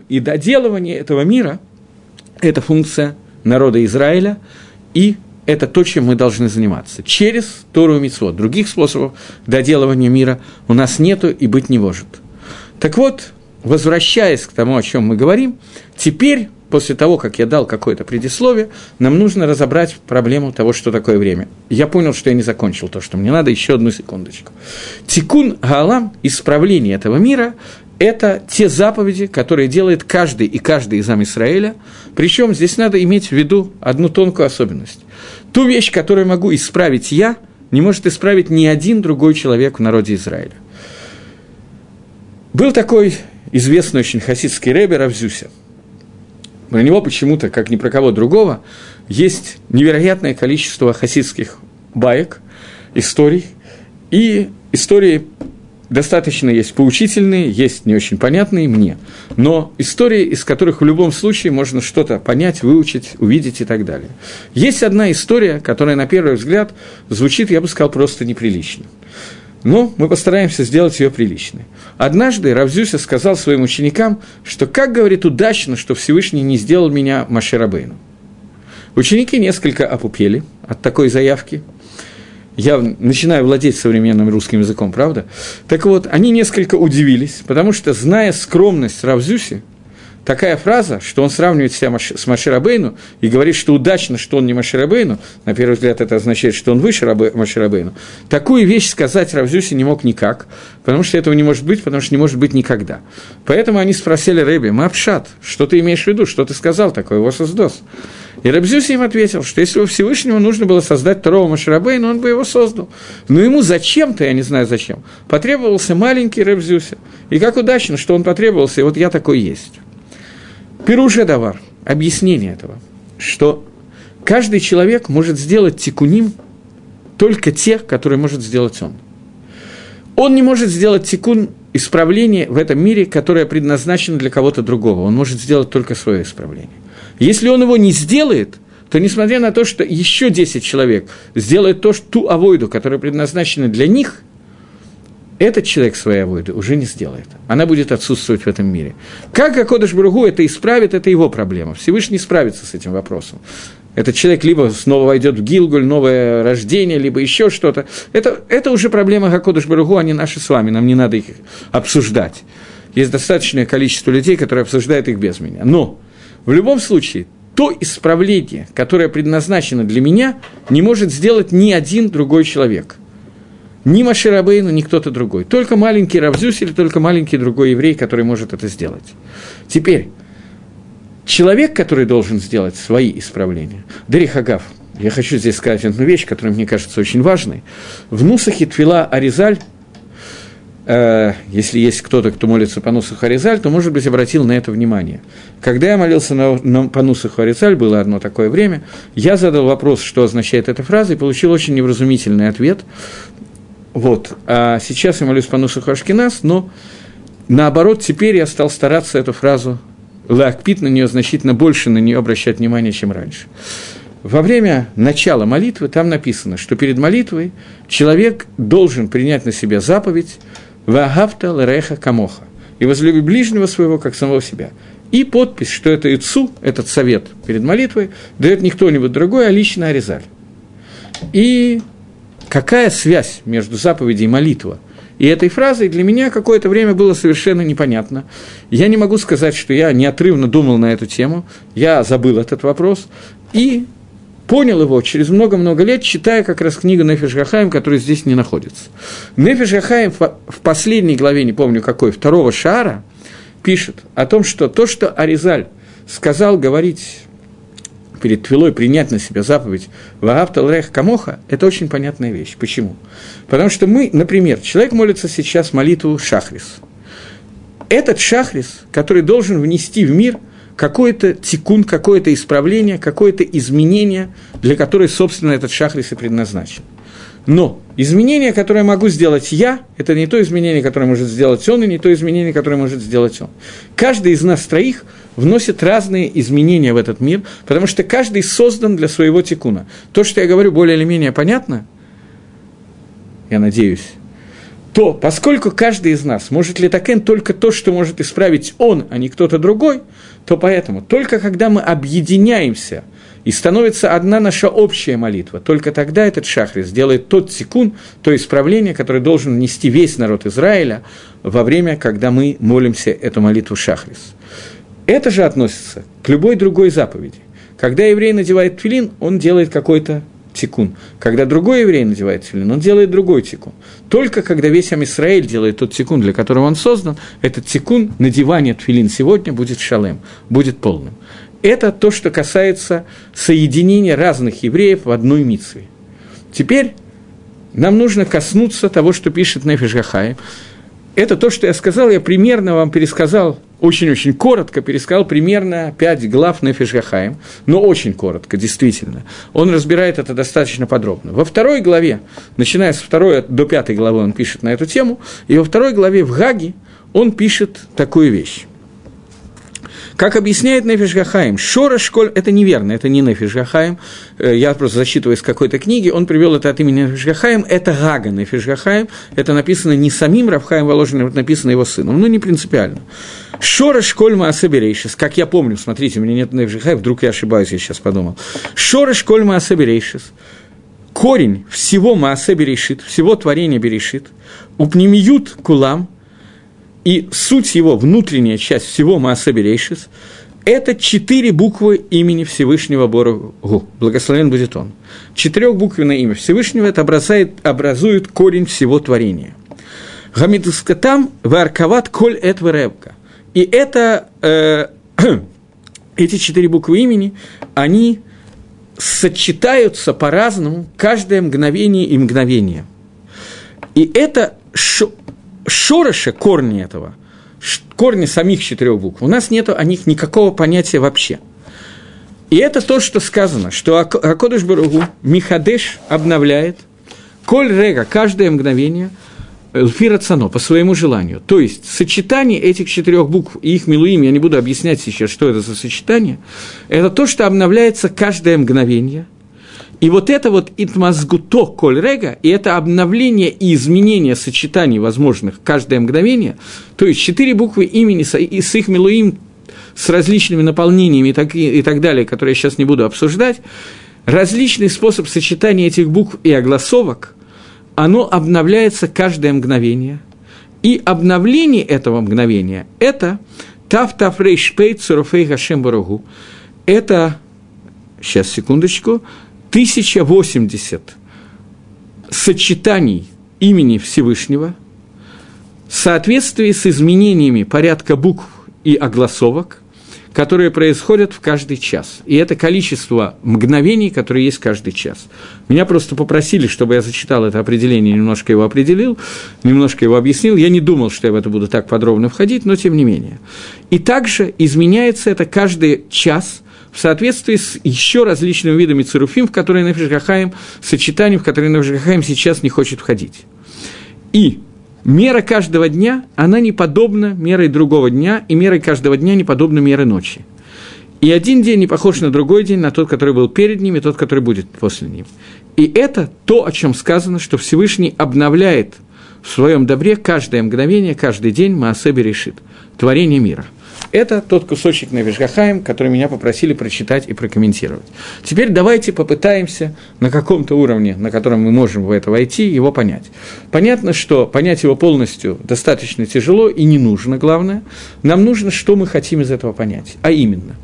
И доделывание этого мира – это функция народа Израиля, и это то, чем мы должны заниматься. Через Тору и Митцвот. Других способов доделывания мира у нас нету и быть не может. Так вот, возвращаясь к тому, о чем мы говорим, теперь, после того, как я дал какое-то предисловие, нам нужно разобрать проблему того, что такое время. Я понял, что я не закончил то, что мне надо, еще одну секундочку. Тикун Гаалам, исправление этого мира, это те заповеди, которые делает каждый и каждый из Израиля. Причем здесь надо иметь в виду одну тонкую особенность. Ту вещь, которую могу исправить я, не может исправить ни один другой человек в народе Израиля. Был такой известный очень хасидский рэбер Равзюся. Про него почему-то, как ни про кого другого, есть невероятное количество хасидских баек, историй, и истории достаточно есть поучительные, есть не очень понятные мне, но истории, из которых в любом случае можно что-то понять, выучить, увидеть и так далее. Есть одна история, которая на первый взгляд звучит, я бы сказал, просто неприлично. Но мы постараемся сделать ее приличной. Однажды Равзюся сказал своим ученикам, что как говорит удачно, что Всевышний не сделал меня Маширабейну. Ученики несколько опупели от такой заявки. Я начинаю владеть современным русским языком, правда? Так вот, они несколько удивились, потому что, зная скромность Равзюси, такая фраза, что он сравнивает себя с Маширабейну и говорит, что удачно, что он не Маширабейну, на первый взгляд это означает, что он выше Маширабейну, такую вещь сказать Равзюси не мог никак, потому что этого не может быть, потому что не может быть никогда. Поэтому они спросили Рэби, Мапшат, что ты имеешь в виду, что ты сказал такое, его создос? И Рабзюси им ответил, что если бы Всевышнему нужно было создать второго Маширабейна, он бы его создал. Но ему зачем-то, я не знаю зачем, потребовался маленький Рабзюся. И как удачно, что он потребовался, и вот я такой есть. Пируше давар, объяснение этого, что каждый человек может сделать тикуним только те, которые может сделать он. Он не может сделать тикун исправление в этом мире, которое предназначено для кого-то другого. Он может сделать только свое исправление. Если он его не сделает, то несмотря на то, что еще 10 человек сделают то, что, ту авойду, которая предназначена для них – этот человек своей авойды уже не сделает. Она будет отсутствовать в этом мире. Как Акодыш Бругу это исправит, это его проблема. Всевышний справится с этим вопросом. Этот человек либо снова войдет в Гилгуль, новое рождение, либо еще что-то. Это, это уже проблема Гакодыш Баругу, они наши с вами, нам не надо их обсуждать. Есть достаточное количество людей, которые обсуждают их без меня. Но в любом случае, то исправление, которое предназначено для меня, не может сделать ни один другой человек – ни Маширабейну, ни кто-то другой. Только маленький Равзюс или только маленький другой еврей, который может это сделать. Теперь, человек, который должен сделать свои исправления, Дерихагав, я хочу здесь сказать одну вещь, которая мне кажется очень важной. В Нусахе Твила Аризаль, э, если есть кто-то, кто молится по Нусаху Аризаль, то, может быть, обратил на это внимание. Когда я молился на, на, по Нусаху Аризаль, было одно такое время, я задал вопрос, что означает эта фраза, и получил очень невразумительный ответ. Вот. А сейчас я молюсь по Нусаху Ашкинас, но наоборот, теперь я стал стараться эту фразу лакпит на нее значительно больше на нее обращать внимание, чем раньше. Во время начала молитвы там написано, что перед молитвой человек должен принять на себя заповедь «Вагавта лереха камоха» и возлюби ближнего своего, как самого себя. И подпись, что это Ицу, этот совет перед молитвой, дает не кто-нибудь другой, а лично Аризаль. И какая связь между заповедью и молитвой и этой фразой для меня какое-то время было совершенно непонятно. Я не могу сказать, что я неотрывно думал на эту тему, я забыл этот вопрос, и понял его через много-много лет, читая как раз книгу Нефиш Гахаем, которая здесь не находится. Нефиш Гахаем в последней главе, не помню какой, второго шара, пишет о том, что то, что Аризаль сказал говорить перед Твилой принять на себя заповедь «Вагаптал рех камоха» – это очень понятная вещь. Почему? Потому что мы, например, человек молится сейчас молитву Шахрис. Этот Шахрис, который должен внести в мир какой-то тикун, какое-то исправление, какое-то изменение, для которой, собственно, этот Шахрис и предназначен. Но изменение, которое могу сделать я, это не то изменение, которое может сделать он, и не то изменение, которое может сделать он. Каждый из нас троих – вносит разные изменения в этот мир, потому что каждый создан для своего тикуна. То, что я говорю, более или менее понятно, я надеюсь, то поскольку каждый из нас может ли такен только то, что может исправить он, а не кто-то другой, то поэтому только когда мы объединяемся и становится одна наша общая молитва, только тогда этот шахрис сделает тот секунд, то исправление, которое должен нести весь народ Израиля во время, когда мы молимся эту молитву шахрис. Это же относится к любой другой заповеди. Когда еврей надевает тфилин, он делает какой-то тикун. Когда другой еврей надевает тфилин, он делает другой тикун. Только когда весь Амисраэль делает тот тикун, для которого он создан, этот тикун, надевание тфилин сегодня будет шалем, будет полным. Это то, что касается соединения разных евреев в одной митсве. Теперь нам нужно коснуться того, что пишет Нефиш Гахай. Это то, что я сказал, я примерно вам пересказал очень-очень коротко пересказал примерно пять глав Гахаим, но очень коротко, действительно. Он разбирает это достаточно подробно. Во второй главе, начиная с второй до пятой главы, он пишет на эту тему, и во второй главе в Гаге он пишет такую вещь. Как объясняет Нефиш Гахаим, Шора Школь – это неверно, это не Нефиш Гахаим, э, я просто зачитываю из какой-то книги, он привел это от имени Нефиш Гахаим, это Гага Нефиш Гахаим, это написано не самим Равхаем Воложенным, это написано его сыном, но не принципиально. שורש כל מעשה בראשית, как я помню, смотрите, у меня нет נפש החיים, вдруг я ошибаюсь, я сейчас подумал. שורש כל מעשה בראשית, корень всего מעשה בראשית, всего творения בראשית, ופנימיות כולם, и суть его, внутренняя часть всего מעשה בראשית, это четыре буквы имени Всевышнего ברוך הוא. Благословен будет он. Четырехбуквенное имя Всевышнего это образует, образует корень всего творения. Гамидускатам варкават коль эт веревка. И это, э, *clears throat* эти четыре буквы имени, они сочетаются по-разному каждое мгновение и мгновение. И это шороша, корни этого, корни самих четырех букв, у нас нет о них никакого понятия вообще. И это то, что сказано, что Акодыш Баругу Михадеш обновляет, коль рега, каждое мгновение – Фирацано, по своему желанию. То есть, сочетание этих четырех букв и их милуим, я не буду объяснять сейчас, что это за сочетание, это то, что обновляется каждое мгновение. И вот это вот итмазгуто коль рега, и это обновление и изменение сочетаний возможных каждое мгновение, то есть четыре буквы имени и с их милуим, с различными наполнениями и так, и так далее, которые я сейчас не буду обсуждать, различный способ сочетания этих букв и огласовок – оно обновляется каждое мгновение. И обновление этого мгновения – это Тав Рейш Пейт Суруфей Хашем Барагу. Это, сейчас, секундочку, 1080 сочетаний имени Всевышнего в соответствии с изменениями порядка букв и огласовок – которые происходят в каждый час. И это количество мгновений, которые есть каждый час. Меня просто попросили, чтобы я зачитал это определение, немножко его определил, немножко его объяснил. Я не думал, что я в это буду так подробно входить, но тем не менее. И также изменяется это каждый час – в соответствии с еще различными видами цируфим, в которые Нефиш сочетанием, в которые Нефиш сейчас не хочет входить. И мера каждого дня, она не подобна мерой другого дня, и мерой каждого дня не подобна мерой ночи. И один день не похож на другой день, на тот, который был перед ним, и тот, который будет после ним. И это то, о чем сказано, что Всевышний обновляет в своем добре каждое мгновение, каждый день Маасеби решит, творение мира. Это тот кусочек на Вишгахаем, который меня попросили прочитать и прокомментировать. Теперь давайте попытаемся на каком-то уровне, на котором мы можем в это войти, его понять. Понятно, что понять его полностью достаточно тяжело и не нужно, главное. Нам нужно, что мы хотим из этого понять. А именно,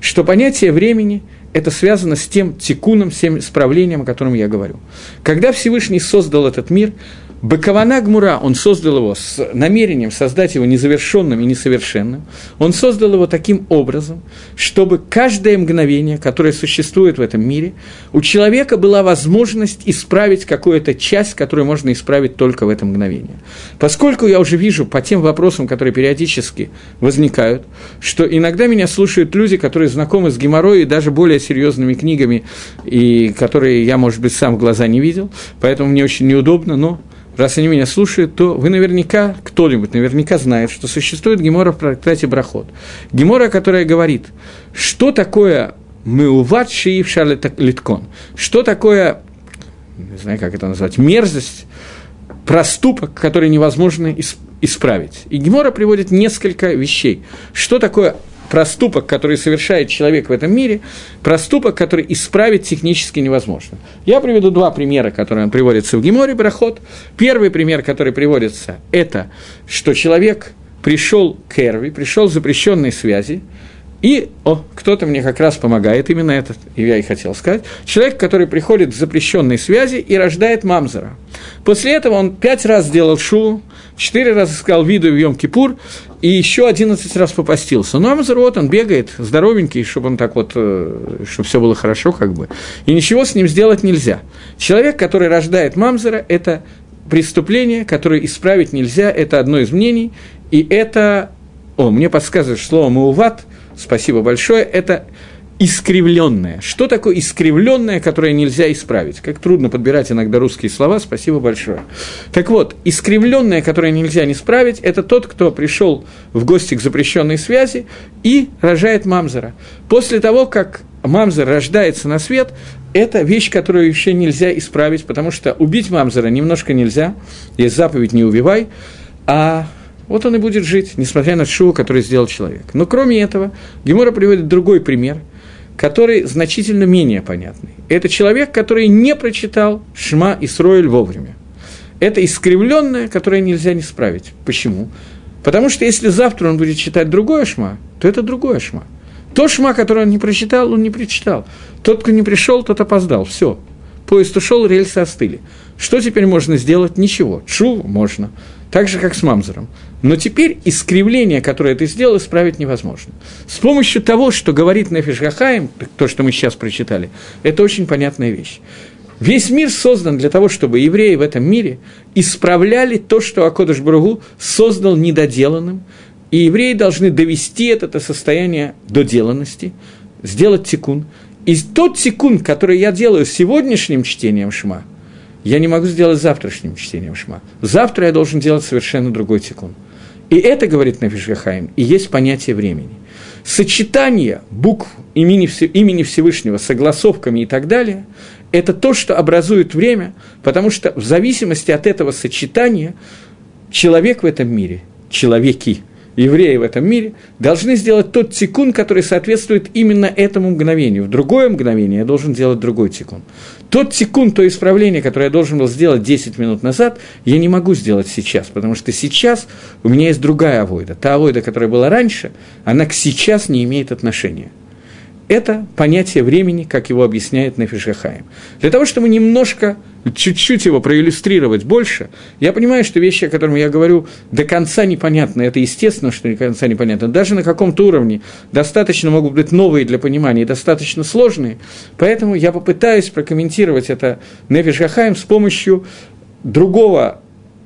что понятие времени – это связано с тем тикуном, с тем исправлением, о котором я говорю. Когда Всевышний создал этот мир – Бакавана Гмура, он создал его с намерением создать его незавершенным и несовершенным. Он создал его таким образом, чтобы каждое мгновение, которое существует в этом мире, у человека была возможность исправить какую-то часть, которую можно исправить только в это мгновение. Поскольку я уже вижу по тем вопросам, которые периодически возникают, что иногда меня слушают люди, которые знакомы с геморроем и даже более серьезными книгами, и которые я, может быть, сам в глаза не видел, поэтому мне очень неудобно, но раз они меня слушают, то вы наверняка, кто-нибудь наверняка знает, что существует гемора в трактате Брахот. Гемора, которая говорит, что такое меуват шиив литкон, что такое, не знаю, как это назвать, мерзость, проступок, который невозможно исправить. И Гемора приводит несколько вещей. Что такое проступок, который совершает человек в этом мире, проступок, который исправить технически невозможно. Я приведу два примера, которые он приводится в Геморе Брахот. Первый пример, который приводится, это, что человек пришел к Эрви, пришел к запрещенной связи, и, о, кто-то мне как раз помогает, именно этот, я и хотел сказать, человек, который приходит к запрещенной связи и рождает мамзера. После этого он пять раз сделал шу, четыре раза сказал виду в Йом-Кипур, и еще одиннадцать раз попастился. Но мамзер вот он бегает, здоровенький, чтобы он так вот, э, чтобы все было хорошо как бы, и ничего с ним сделать нельзя. Человек, который рождает мамзера, это преступление, которое исправить нельзя, это одно из мнений, и это, о, мне подсказывает слово «мауват», спасибо большое, это искривленное. Что такое искривленное, которое нельзя исправить? Как трудно подбирать иногда русские слова, спасибо большое. Так вот, искривленное, которое нельзя не исправить, это тот, кто пришел в гости к запрещенной связи и рожает мамзера. После того, как мамзер рождается на свет, это вещь, которую еще нельзя исправить, потому что убить мамзера немножко нельзя, есть заповедь «не убивай», а вот он и будет жить, несмотря на шоу, который сделал человек. Но кроме этого, Гемора приводит другой пример, который значительно менее понятный. Это человек, который не прочитал Шма и Сроэль вовремя. Это искривленное, которое нельзя не справить. Почему? Потому что если завтра он будет читать другое Шма, то это другое Шма. То Шма, которое он не прочитал, он не прочитал. Тот, кто не пришел, тот опоздал. Все. Поезд ушел, рельсы остыли. Что теперь можно сделать? Ничего. Чу можно. Так же, как с мамзером. Но теперь искривление, которое ты сделал, исправить невозможно. С помощью того, что говорит Нефиш то, что мы сейчас прочитали, это очень понятная вещь. Весь мир создан для того, чтобы евреи в этом мире исправляли то, что Акодыш Бругу создал недоделанным, и евреи должны довести это состояние доделанности, сделать тикун. И тот тикун, который я делаю сегодняшним чтением Шма – я не могу сделать завтрашним чтением Шма. Завтра я должен делать совершенно другой тикун. И это, говорит Нафишгахаим, и есть понятие времени. Сочетание букв имени, имени Всевышнего согласовками и так далее – это то, что образует время, потому что в зависимости от этого сочетания человек в этом мире, человеки – евреи в этом мире должны сделать тот тикун, который соответствует именно этому мгновению. В другое мгновение я должен делать другой тикун. Тот тикун, то исправление, которое я должен был сделать 10 минут назад, я не могу сделать сейчас, потому что сейчас у меня есть другая авойда. Та авойда, которая была раньше, она к сейчас не имеет отношения. Это понятие времени, как его объясняет Нефишахаем. Для того, чтобы немножко чуть-чуть его проиллюстрировать больше, я понимаю, что вещи, о которых я говорю, до конца непонятны. Это естественно, что до конца непонятно. Даже на каком-то уровне достаточно могут быть новые для понимания, достаточно сложные. Поэтому я попытаюсь прокомментировать это Нефиш Хахаем с помощью другого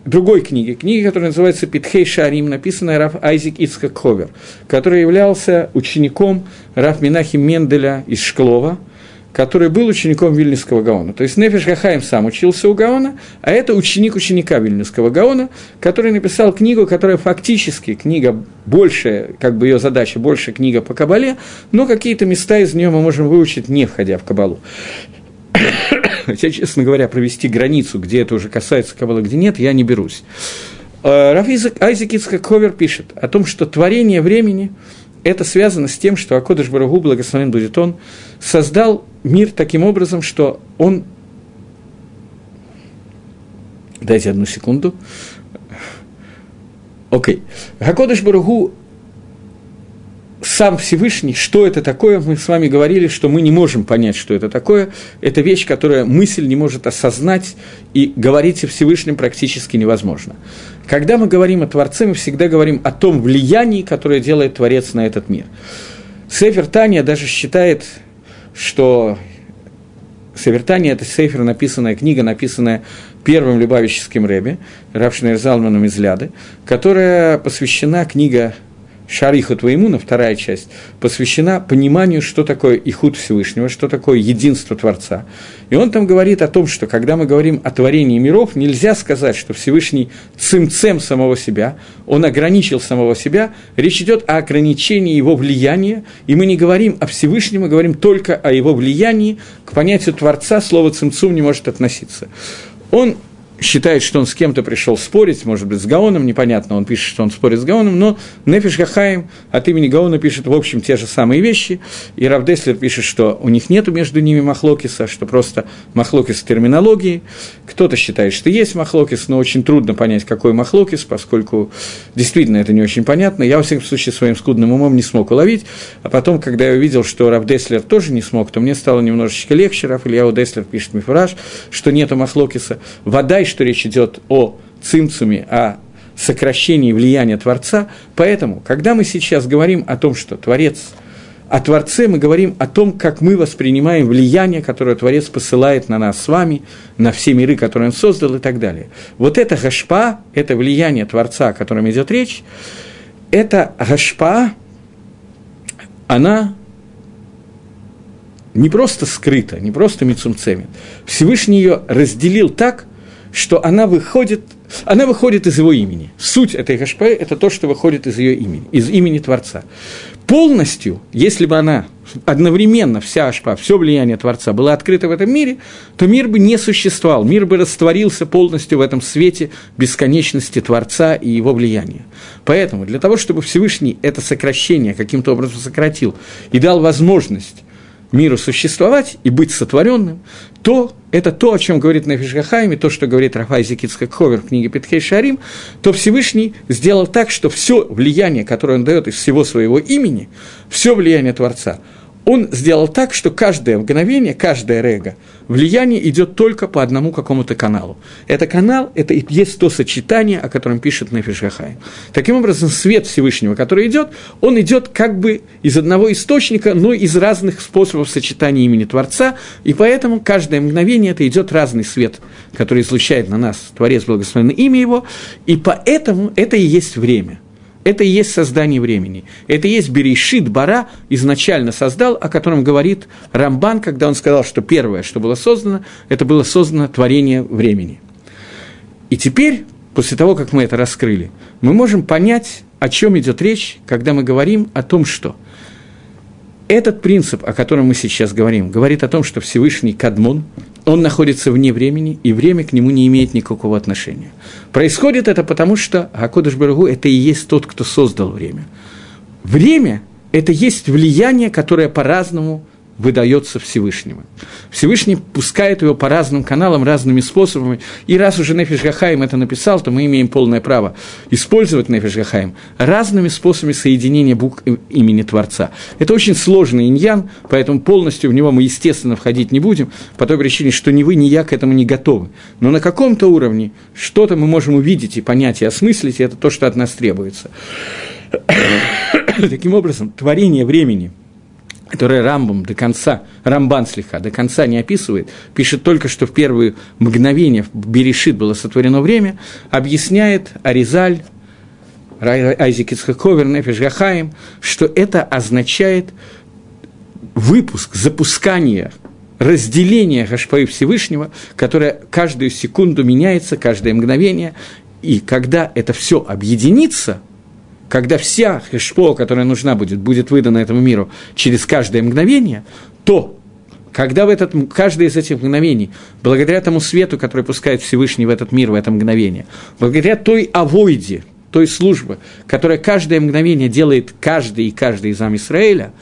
другой книги, книги, которая называется «Питхей Шарим», написанная Раф Айзек Ицхак Ховер, который являлся учеником Раф Минахи Менделя из Шклова, который был учеником Вильнюсского Гаона. То есть Нефиш Хахаим сам учился у Гаона, а это ученик ученика Вильнюсского Гаона, который написал книгу, которая фактически книга большая, как бы ее задача, больше книга по Кабале, но какие-то места из нее мы можем выучить, не входя в Кабалу. Хотя, честно говоря, провести границу, где это уже касается Каббала, где нет, я не берусь. Э, Раф Айзек Ицхак пишет о том, что творение времени – это связано с тем, что Акодыш Барагу, благословен будет он, создал мир таким образом, что он... Дайте одну секунду. Окей. Okay. Акодыш Барагу сам Всевышний, что это такое, мы с вами говорили, что мы не можем понять, что это такое. Это вещь, которая мысль не может осознать, и говорить о Всевышнем практически невозможно. Когда мы говорим о Творце, мы всегда говорим о том влиянии, которое делает Творец на этот мир. Сефер Таня даже считает, что Сефер Таня – это Сефер, написанная книга, написанная первым любавическим Рэбе, Равшнер Залманом из Ляды, которая посвящена книга Шариха Твоимуна, вторая часть, посвящена пониманию, что такое Ихуд Всевышнего, что такое единство Творца. И он там говорит о том, что когда мы говорим о творении миров, нельзя сказать, что Всевышний цимцем самого себя, он ограничил самого себя, речь идет о ограничении его влияния, и мы не говорим о Всевышнем, мы говорим только о его влиянии, к понятию Творца слово цимцум не может относиться. Он считает, что он с кем-то пришел спорить, может быть, с Гаоном, непонятно, он пишет, что он спорит с Гаоном, но Нефиш Гахаим от имени Гаона пишет, в общем, те же самые вещи, и Равдеслер пишет, что у них нет между ними Махлокиса, что просто Махлокис терминологии, кто-то считает, что есть Махлокис, но очень трудно понять, какой Махлокис, поскольку действительно это не очень понятно, я, во всяком случае, своим скудным умом не смог уловить, а потом, когда я увидел, что Равдеслер тоже не смог, то мне стало немножечко легче, Раф Ильяу Деслер пишет Мифураж, что нету Махлокиса, вода что речь идет о цимцуме, о сокращении влияния Творца. Поэтому, когда мы сейчас говорим о том, что Творец, о Творце мы говорим о том, как мы воспринимаем влияние, которое Творец посылает на нас с вами, на все миры, которые Он создал и так далее. Вот это гашпа, это влияние Творца, о котором идет речь, это гашпа, она не просто скрыта, не просто мицумцемит. Всевышний ее разделил так, что она выходит, она выходит из его имени. Суть этой Гашпе – это то, что выходит из ее имени, из имени Творца. Полностью, если бы она одновременно, вся Ашпа, все влияние Творца было открыто в этом мире, то мир бы не существовал, мир бы растворился полностью в этом свете бесконечности Творца и его влияния. Поэтому для того, чтобы Всевышний это сокращение каким-то образом сократил и дал возможность миру существовать и быть сотворенным, то это то, о чем говорит Нефиш Гахайм, и то, что говорит Рафай Зикицкак Ховер в книге Петхей Шарим, то Всевышний сделал так, что все влияние, которое он дает из всего своего имени, все влияние Творца – он сделал так, что каждое мгновение, каждое рега, влияние идет только по одному какому-то каналу. Это канал, это и есть то сочетание, о котором пишет Нефиш Гахай. Таким образом, свет Всевышнего, который идет, он идет как бы из одного источника, но из разных способов сочетания имени Творца, и поэтому каждое мгновение это идет разный свет, который излучает на нас Творец благословенное имя его, и поэтому это и есть время – это и есть создание времени. Это и есть Берешит Бара изначально создал, о котором говорит Рамбан, когда он сказал, что первое, что было создано, это было создано творение времени. И теперь, после того, как мы это раскрыли, мы можем понять, о чем идет речь, когда мы говорим о том, что этот принцип, о котором мы сейчас говорим, говорит о том, что Всевышний Кадмон, он находится вне времени, и время к нему не имеет никакого отношения. Происходит это потому, что Акодыш Барагу – это и есть тот, кто создал время. Время – это есть влияние, которое по-разному выдается Всевышнему. Всевышний пускает его по разным каналам, разными способами. И раз уже Нефиш Гахаим это написал, то мы имеем полное право использовать Нефиш Гахаим разными способами соединения букв имени Творца. Это очень сложный иньян, поэтому полностью в него мы, естественно, входить не будем, по той причине, что ни вы, ни я к этому не готовы. Но на каком-то уровне что-то мы можем увидеть и понять, и осмыслить, и это то, что от нас требуется. *coughs* Таким образом, творение времени – которое Рамбам до конца, Рамбан слегка, до конца не описывает, пишет только, что в первые мгновения в Берешит было сотворено время, объясняет Аризаль, Айзек Ицхаковер, Нефиш Гахаим, что это означает выпуск, запускание, разделение Гашпаи Всевышнего, которое каждую секунду меняется, каждое мгновение, и когда это все объединится – когда вся хешпо, которая нужна будет, будет выдана этому миру через каждое мгновение, то когда в этот, каждое из этих мгновений, благодаря тому свету, который пускает Всевышний в этот мир, в это мгновение, благодаря той авойде, той службы, которая каждое мгновение делает каждый и каждый из Израиля,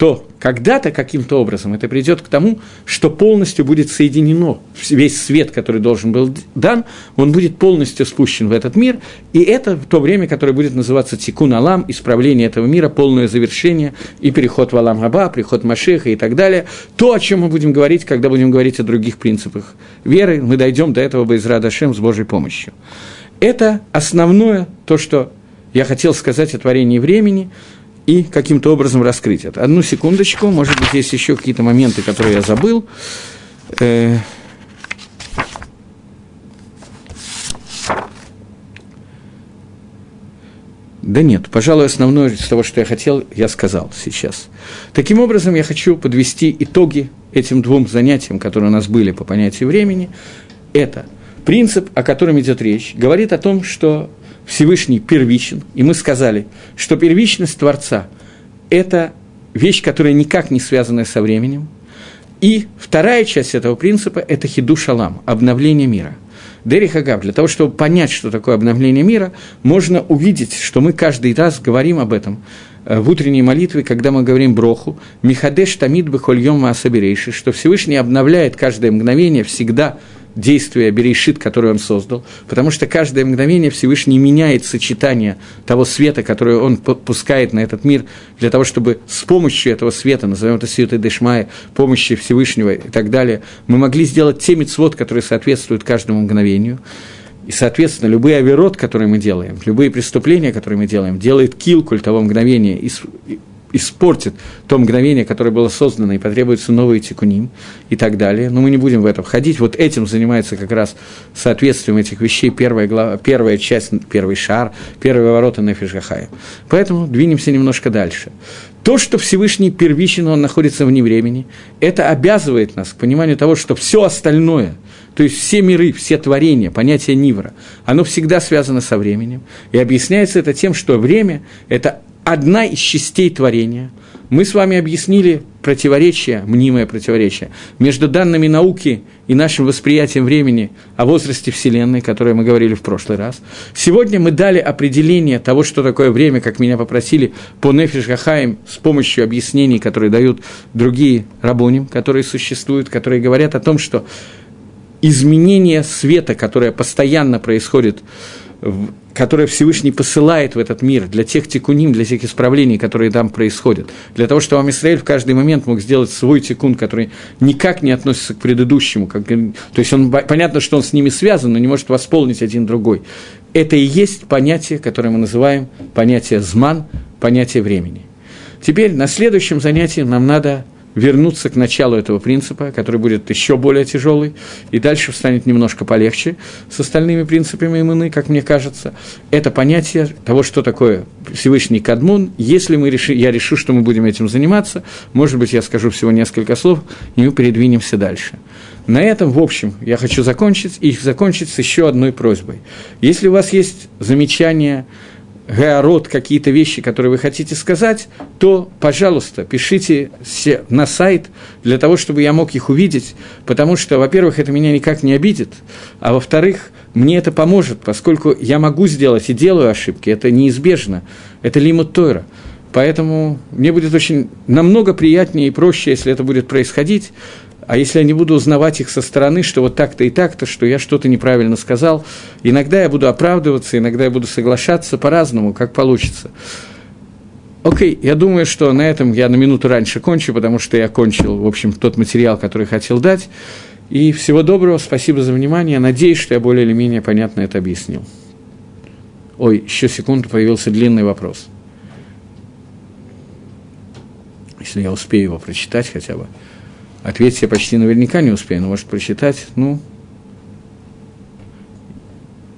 то когда-то каким-то образом это придет к тому, что полностью будет соединено весь свет, который должен был дан, он будет полностью спущен в этот мир, и это то время, которое будет называться Тикун Алам, исправление этого мира, полное завершение и переход в Алам Габа, приход Машеха и так далее. То, о чем мы будем говорить, когда будем говорить о других принципах веры, мы дойдем до этого Байзра Дашем с Божьей помощью. Это основное то, что я хотел сказать о творении времени – и каким-то образом раскрыть это. Одну секундочку, может быть, есть еще какие-то моменты, которые я забыл. Э, да нет, пожалуй, основное из того, что я хотел, я сказал сейчас. Таким образом, я хочу подвести итоги этим двум занятиям, которые у нас были по понятию времени. Это принцип, о котором идет речь, говорит о том, что Всевышний первичен, и мы сказали, что первичность Творца – это вещь, которая никак не связана со временем. И вторая часть этого принципа – это хиду шалам, обновление мира. Дери Хагав, для того, чтобы понять, что такое обновление мира, можно увидеть, что мы каждый раз говорим об этом э, в утренней молитве, когда мы говорим броху, «Михадеш тамид бехольем маасаберейши», что Всевышний обновляет каждое мгновение всегда – действия Берешит, который он создал, потому что каждое мгновение Всевышний меняет сочетание того света, который он пускает на этот мир, для того, чтобы с помощью этого света, назовем это света Дешмая, помощи Всевышнего и так далее, мы могли сделать те мецвод, которые соответствуют каждому мгновению. И, соответственно, любые оверот, которые мы делаем, любые преступления, которые мы делаем, делает килкуль того мгновения, испортит то мгновение, которое было создано, и потребуется новый тикуним и так далее. Но мы не будем в это входить. Вот этим занимается как раз соответствием этих вещей первая, глава, первая часть, первый шар, первые ворота на Фишгахая. Поэтому двинемся немножко дальше. То, что Всевышний первичен, он находится вне времени, это обязывает нас к пониманию того, что все остальное – то есть все миры, все творения, понятие Нивра, оно всегда связано со временем. И объясняется это тем, что время – это одна из частей творения. Мы с вами объяснили противоречие, мнимое противоречие, между данными науки и нашим восприятием времени о возрасте Вселенной, которое мы говорили в прошлый раз. Сегодня мы дали определение того, что такое время, как меня попросили по Нефиш Гахаим с помощью объяснений, которые дают другие рабоним, которые существуют, которые говорят о том, что изменение света, которое постоянно происходит которое Всевышний посылает в этот мир для тех тикуним, для тех исправлений, которые там происходят, для того, чтобы Амисраэль в каждый момент мог сделать свой тикун, который никак не относится к предыдущему. Как, то есть он, понятно, что он с ними связан, но не может восполнить один другой. Это и есть понятие, которое мы называем понятие зман, понятие времени. Теперь на следующем занятии нам надо вернуться к началу этого принципа, который будет еще более тяжелый, и дальше станет немножко полегче с остальными принципами иммуны, как мне кажется. Это понятие того, что такое Всевышний Кадмун. Если мы реши, я решу, что мы будем этим заниматься, может быть, я скажу всего несколько слов, и мы передвинемся дальше. На этом, в общем, я хочу закончить, и закончить с еще одной просьбой. Если у вас есть замечания, Гаород, какие-то вещи, которые вы хотите сказать, то, пожалуйста, пишите на сайт для того, чтобы я мог их увидеть, потому что, во-первых, это меня никак не обидит, а во-вторых, мне это поможет, поскольку я могу сделать и делаю ошибки, это неизбежно, это лимут Тойра. Поэтому мне будет очень намного приятнее и проще, если это будет происходить, а если я не буду узнавать их со стороны, что вот так-то и так-то, что я что-то неправильно сказал, иногда я буду оправдываться, иногда я буду соглашаться по-разному, как получится. Окей, okay, я думаю, что на этом я на минуту раньше кончу, потому что я кончил, в общем, тот материал, который хотел дать. И всего доброго, спасибо за внимание. Надеюсь, что я более или менее понятно это объяснил. Ой, еще секунду, появился длинный вопрос. Если я успею его прочитать хотя бы. Ответить я почти наверняка не успею, но может прочитать, ну...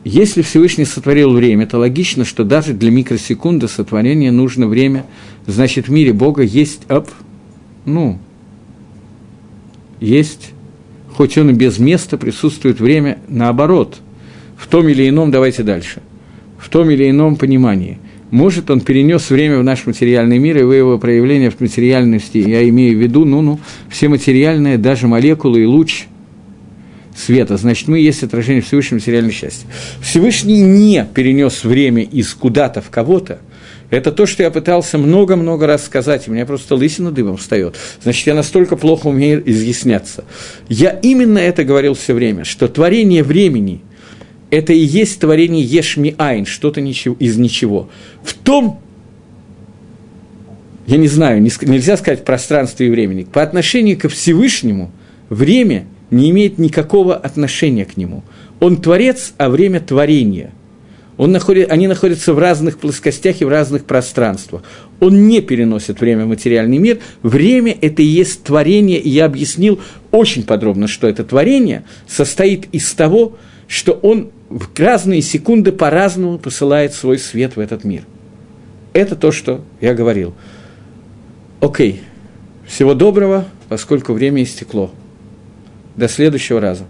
Если Всевышний сотворил время, то логично, что даже для микросекунды сотворения нужно время. Значит, в мире Бога есть оп, ну, есть, хоть он и без места, присутствует время наоборот, в том или ином, давайте дальше, в том или ином понимании – может, он перенес время в наш материальный мир, и вы его проявление в материальности, я имею в виду, ну-ну, все материальное, даже молекулы и луч, света, значит, мы есть отражение Всевышнего материального счастья. Всевышний не перенес время из куда-то в кого-то, это то, что я пытался много-много раз сказать, у меня просто лысина дымом встает. Значит, я настолько плохо умею изъясняться. Я именно это говорил все время, что творение времени – это и есть творение Ешми Айн, что-то из ничего. В том, я не знаю, нельзя сказать пространство и времени, по отношению ко Всевышнему время не имеет никакого отношения к нему. Он творец, а время творения – он находит, они находятся в разных плоскостях и в разных пространствах. Он не переносит время в материальный мир. Время – это и есть творение, и я объяснил очень подробно, что это творение состоит из того, что он в разные секунды по-разному посылает свой свет в этот мир. Это то, что я говорил. Окей. Всего доброго, поскольку время истекло. До следующего раза.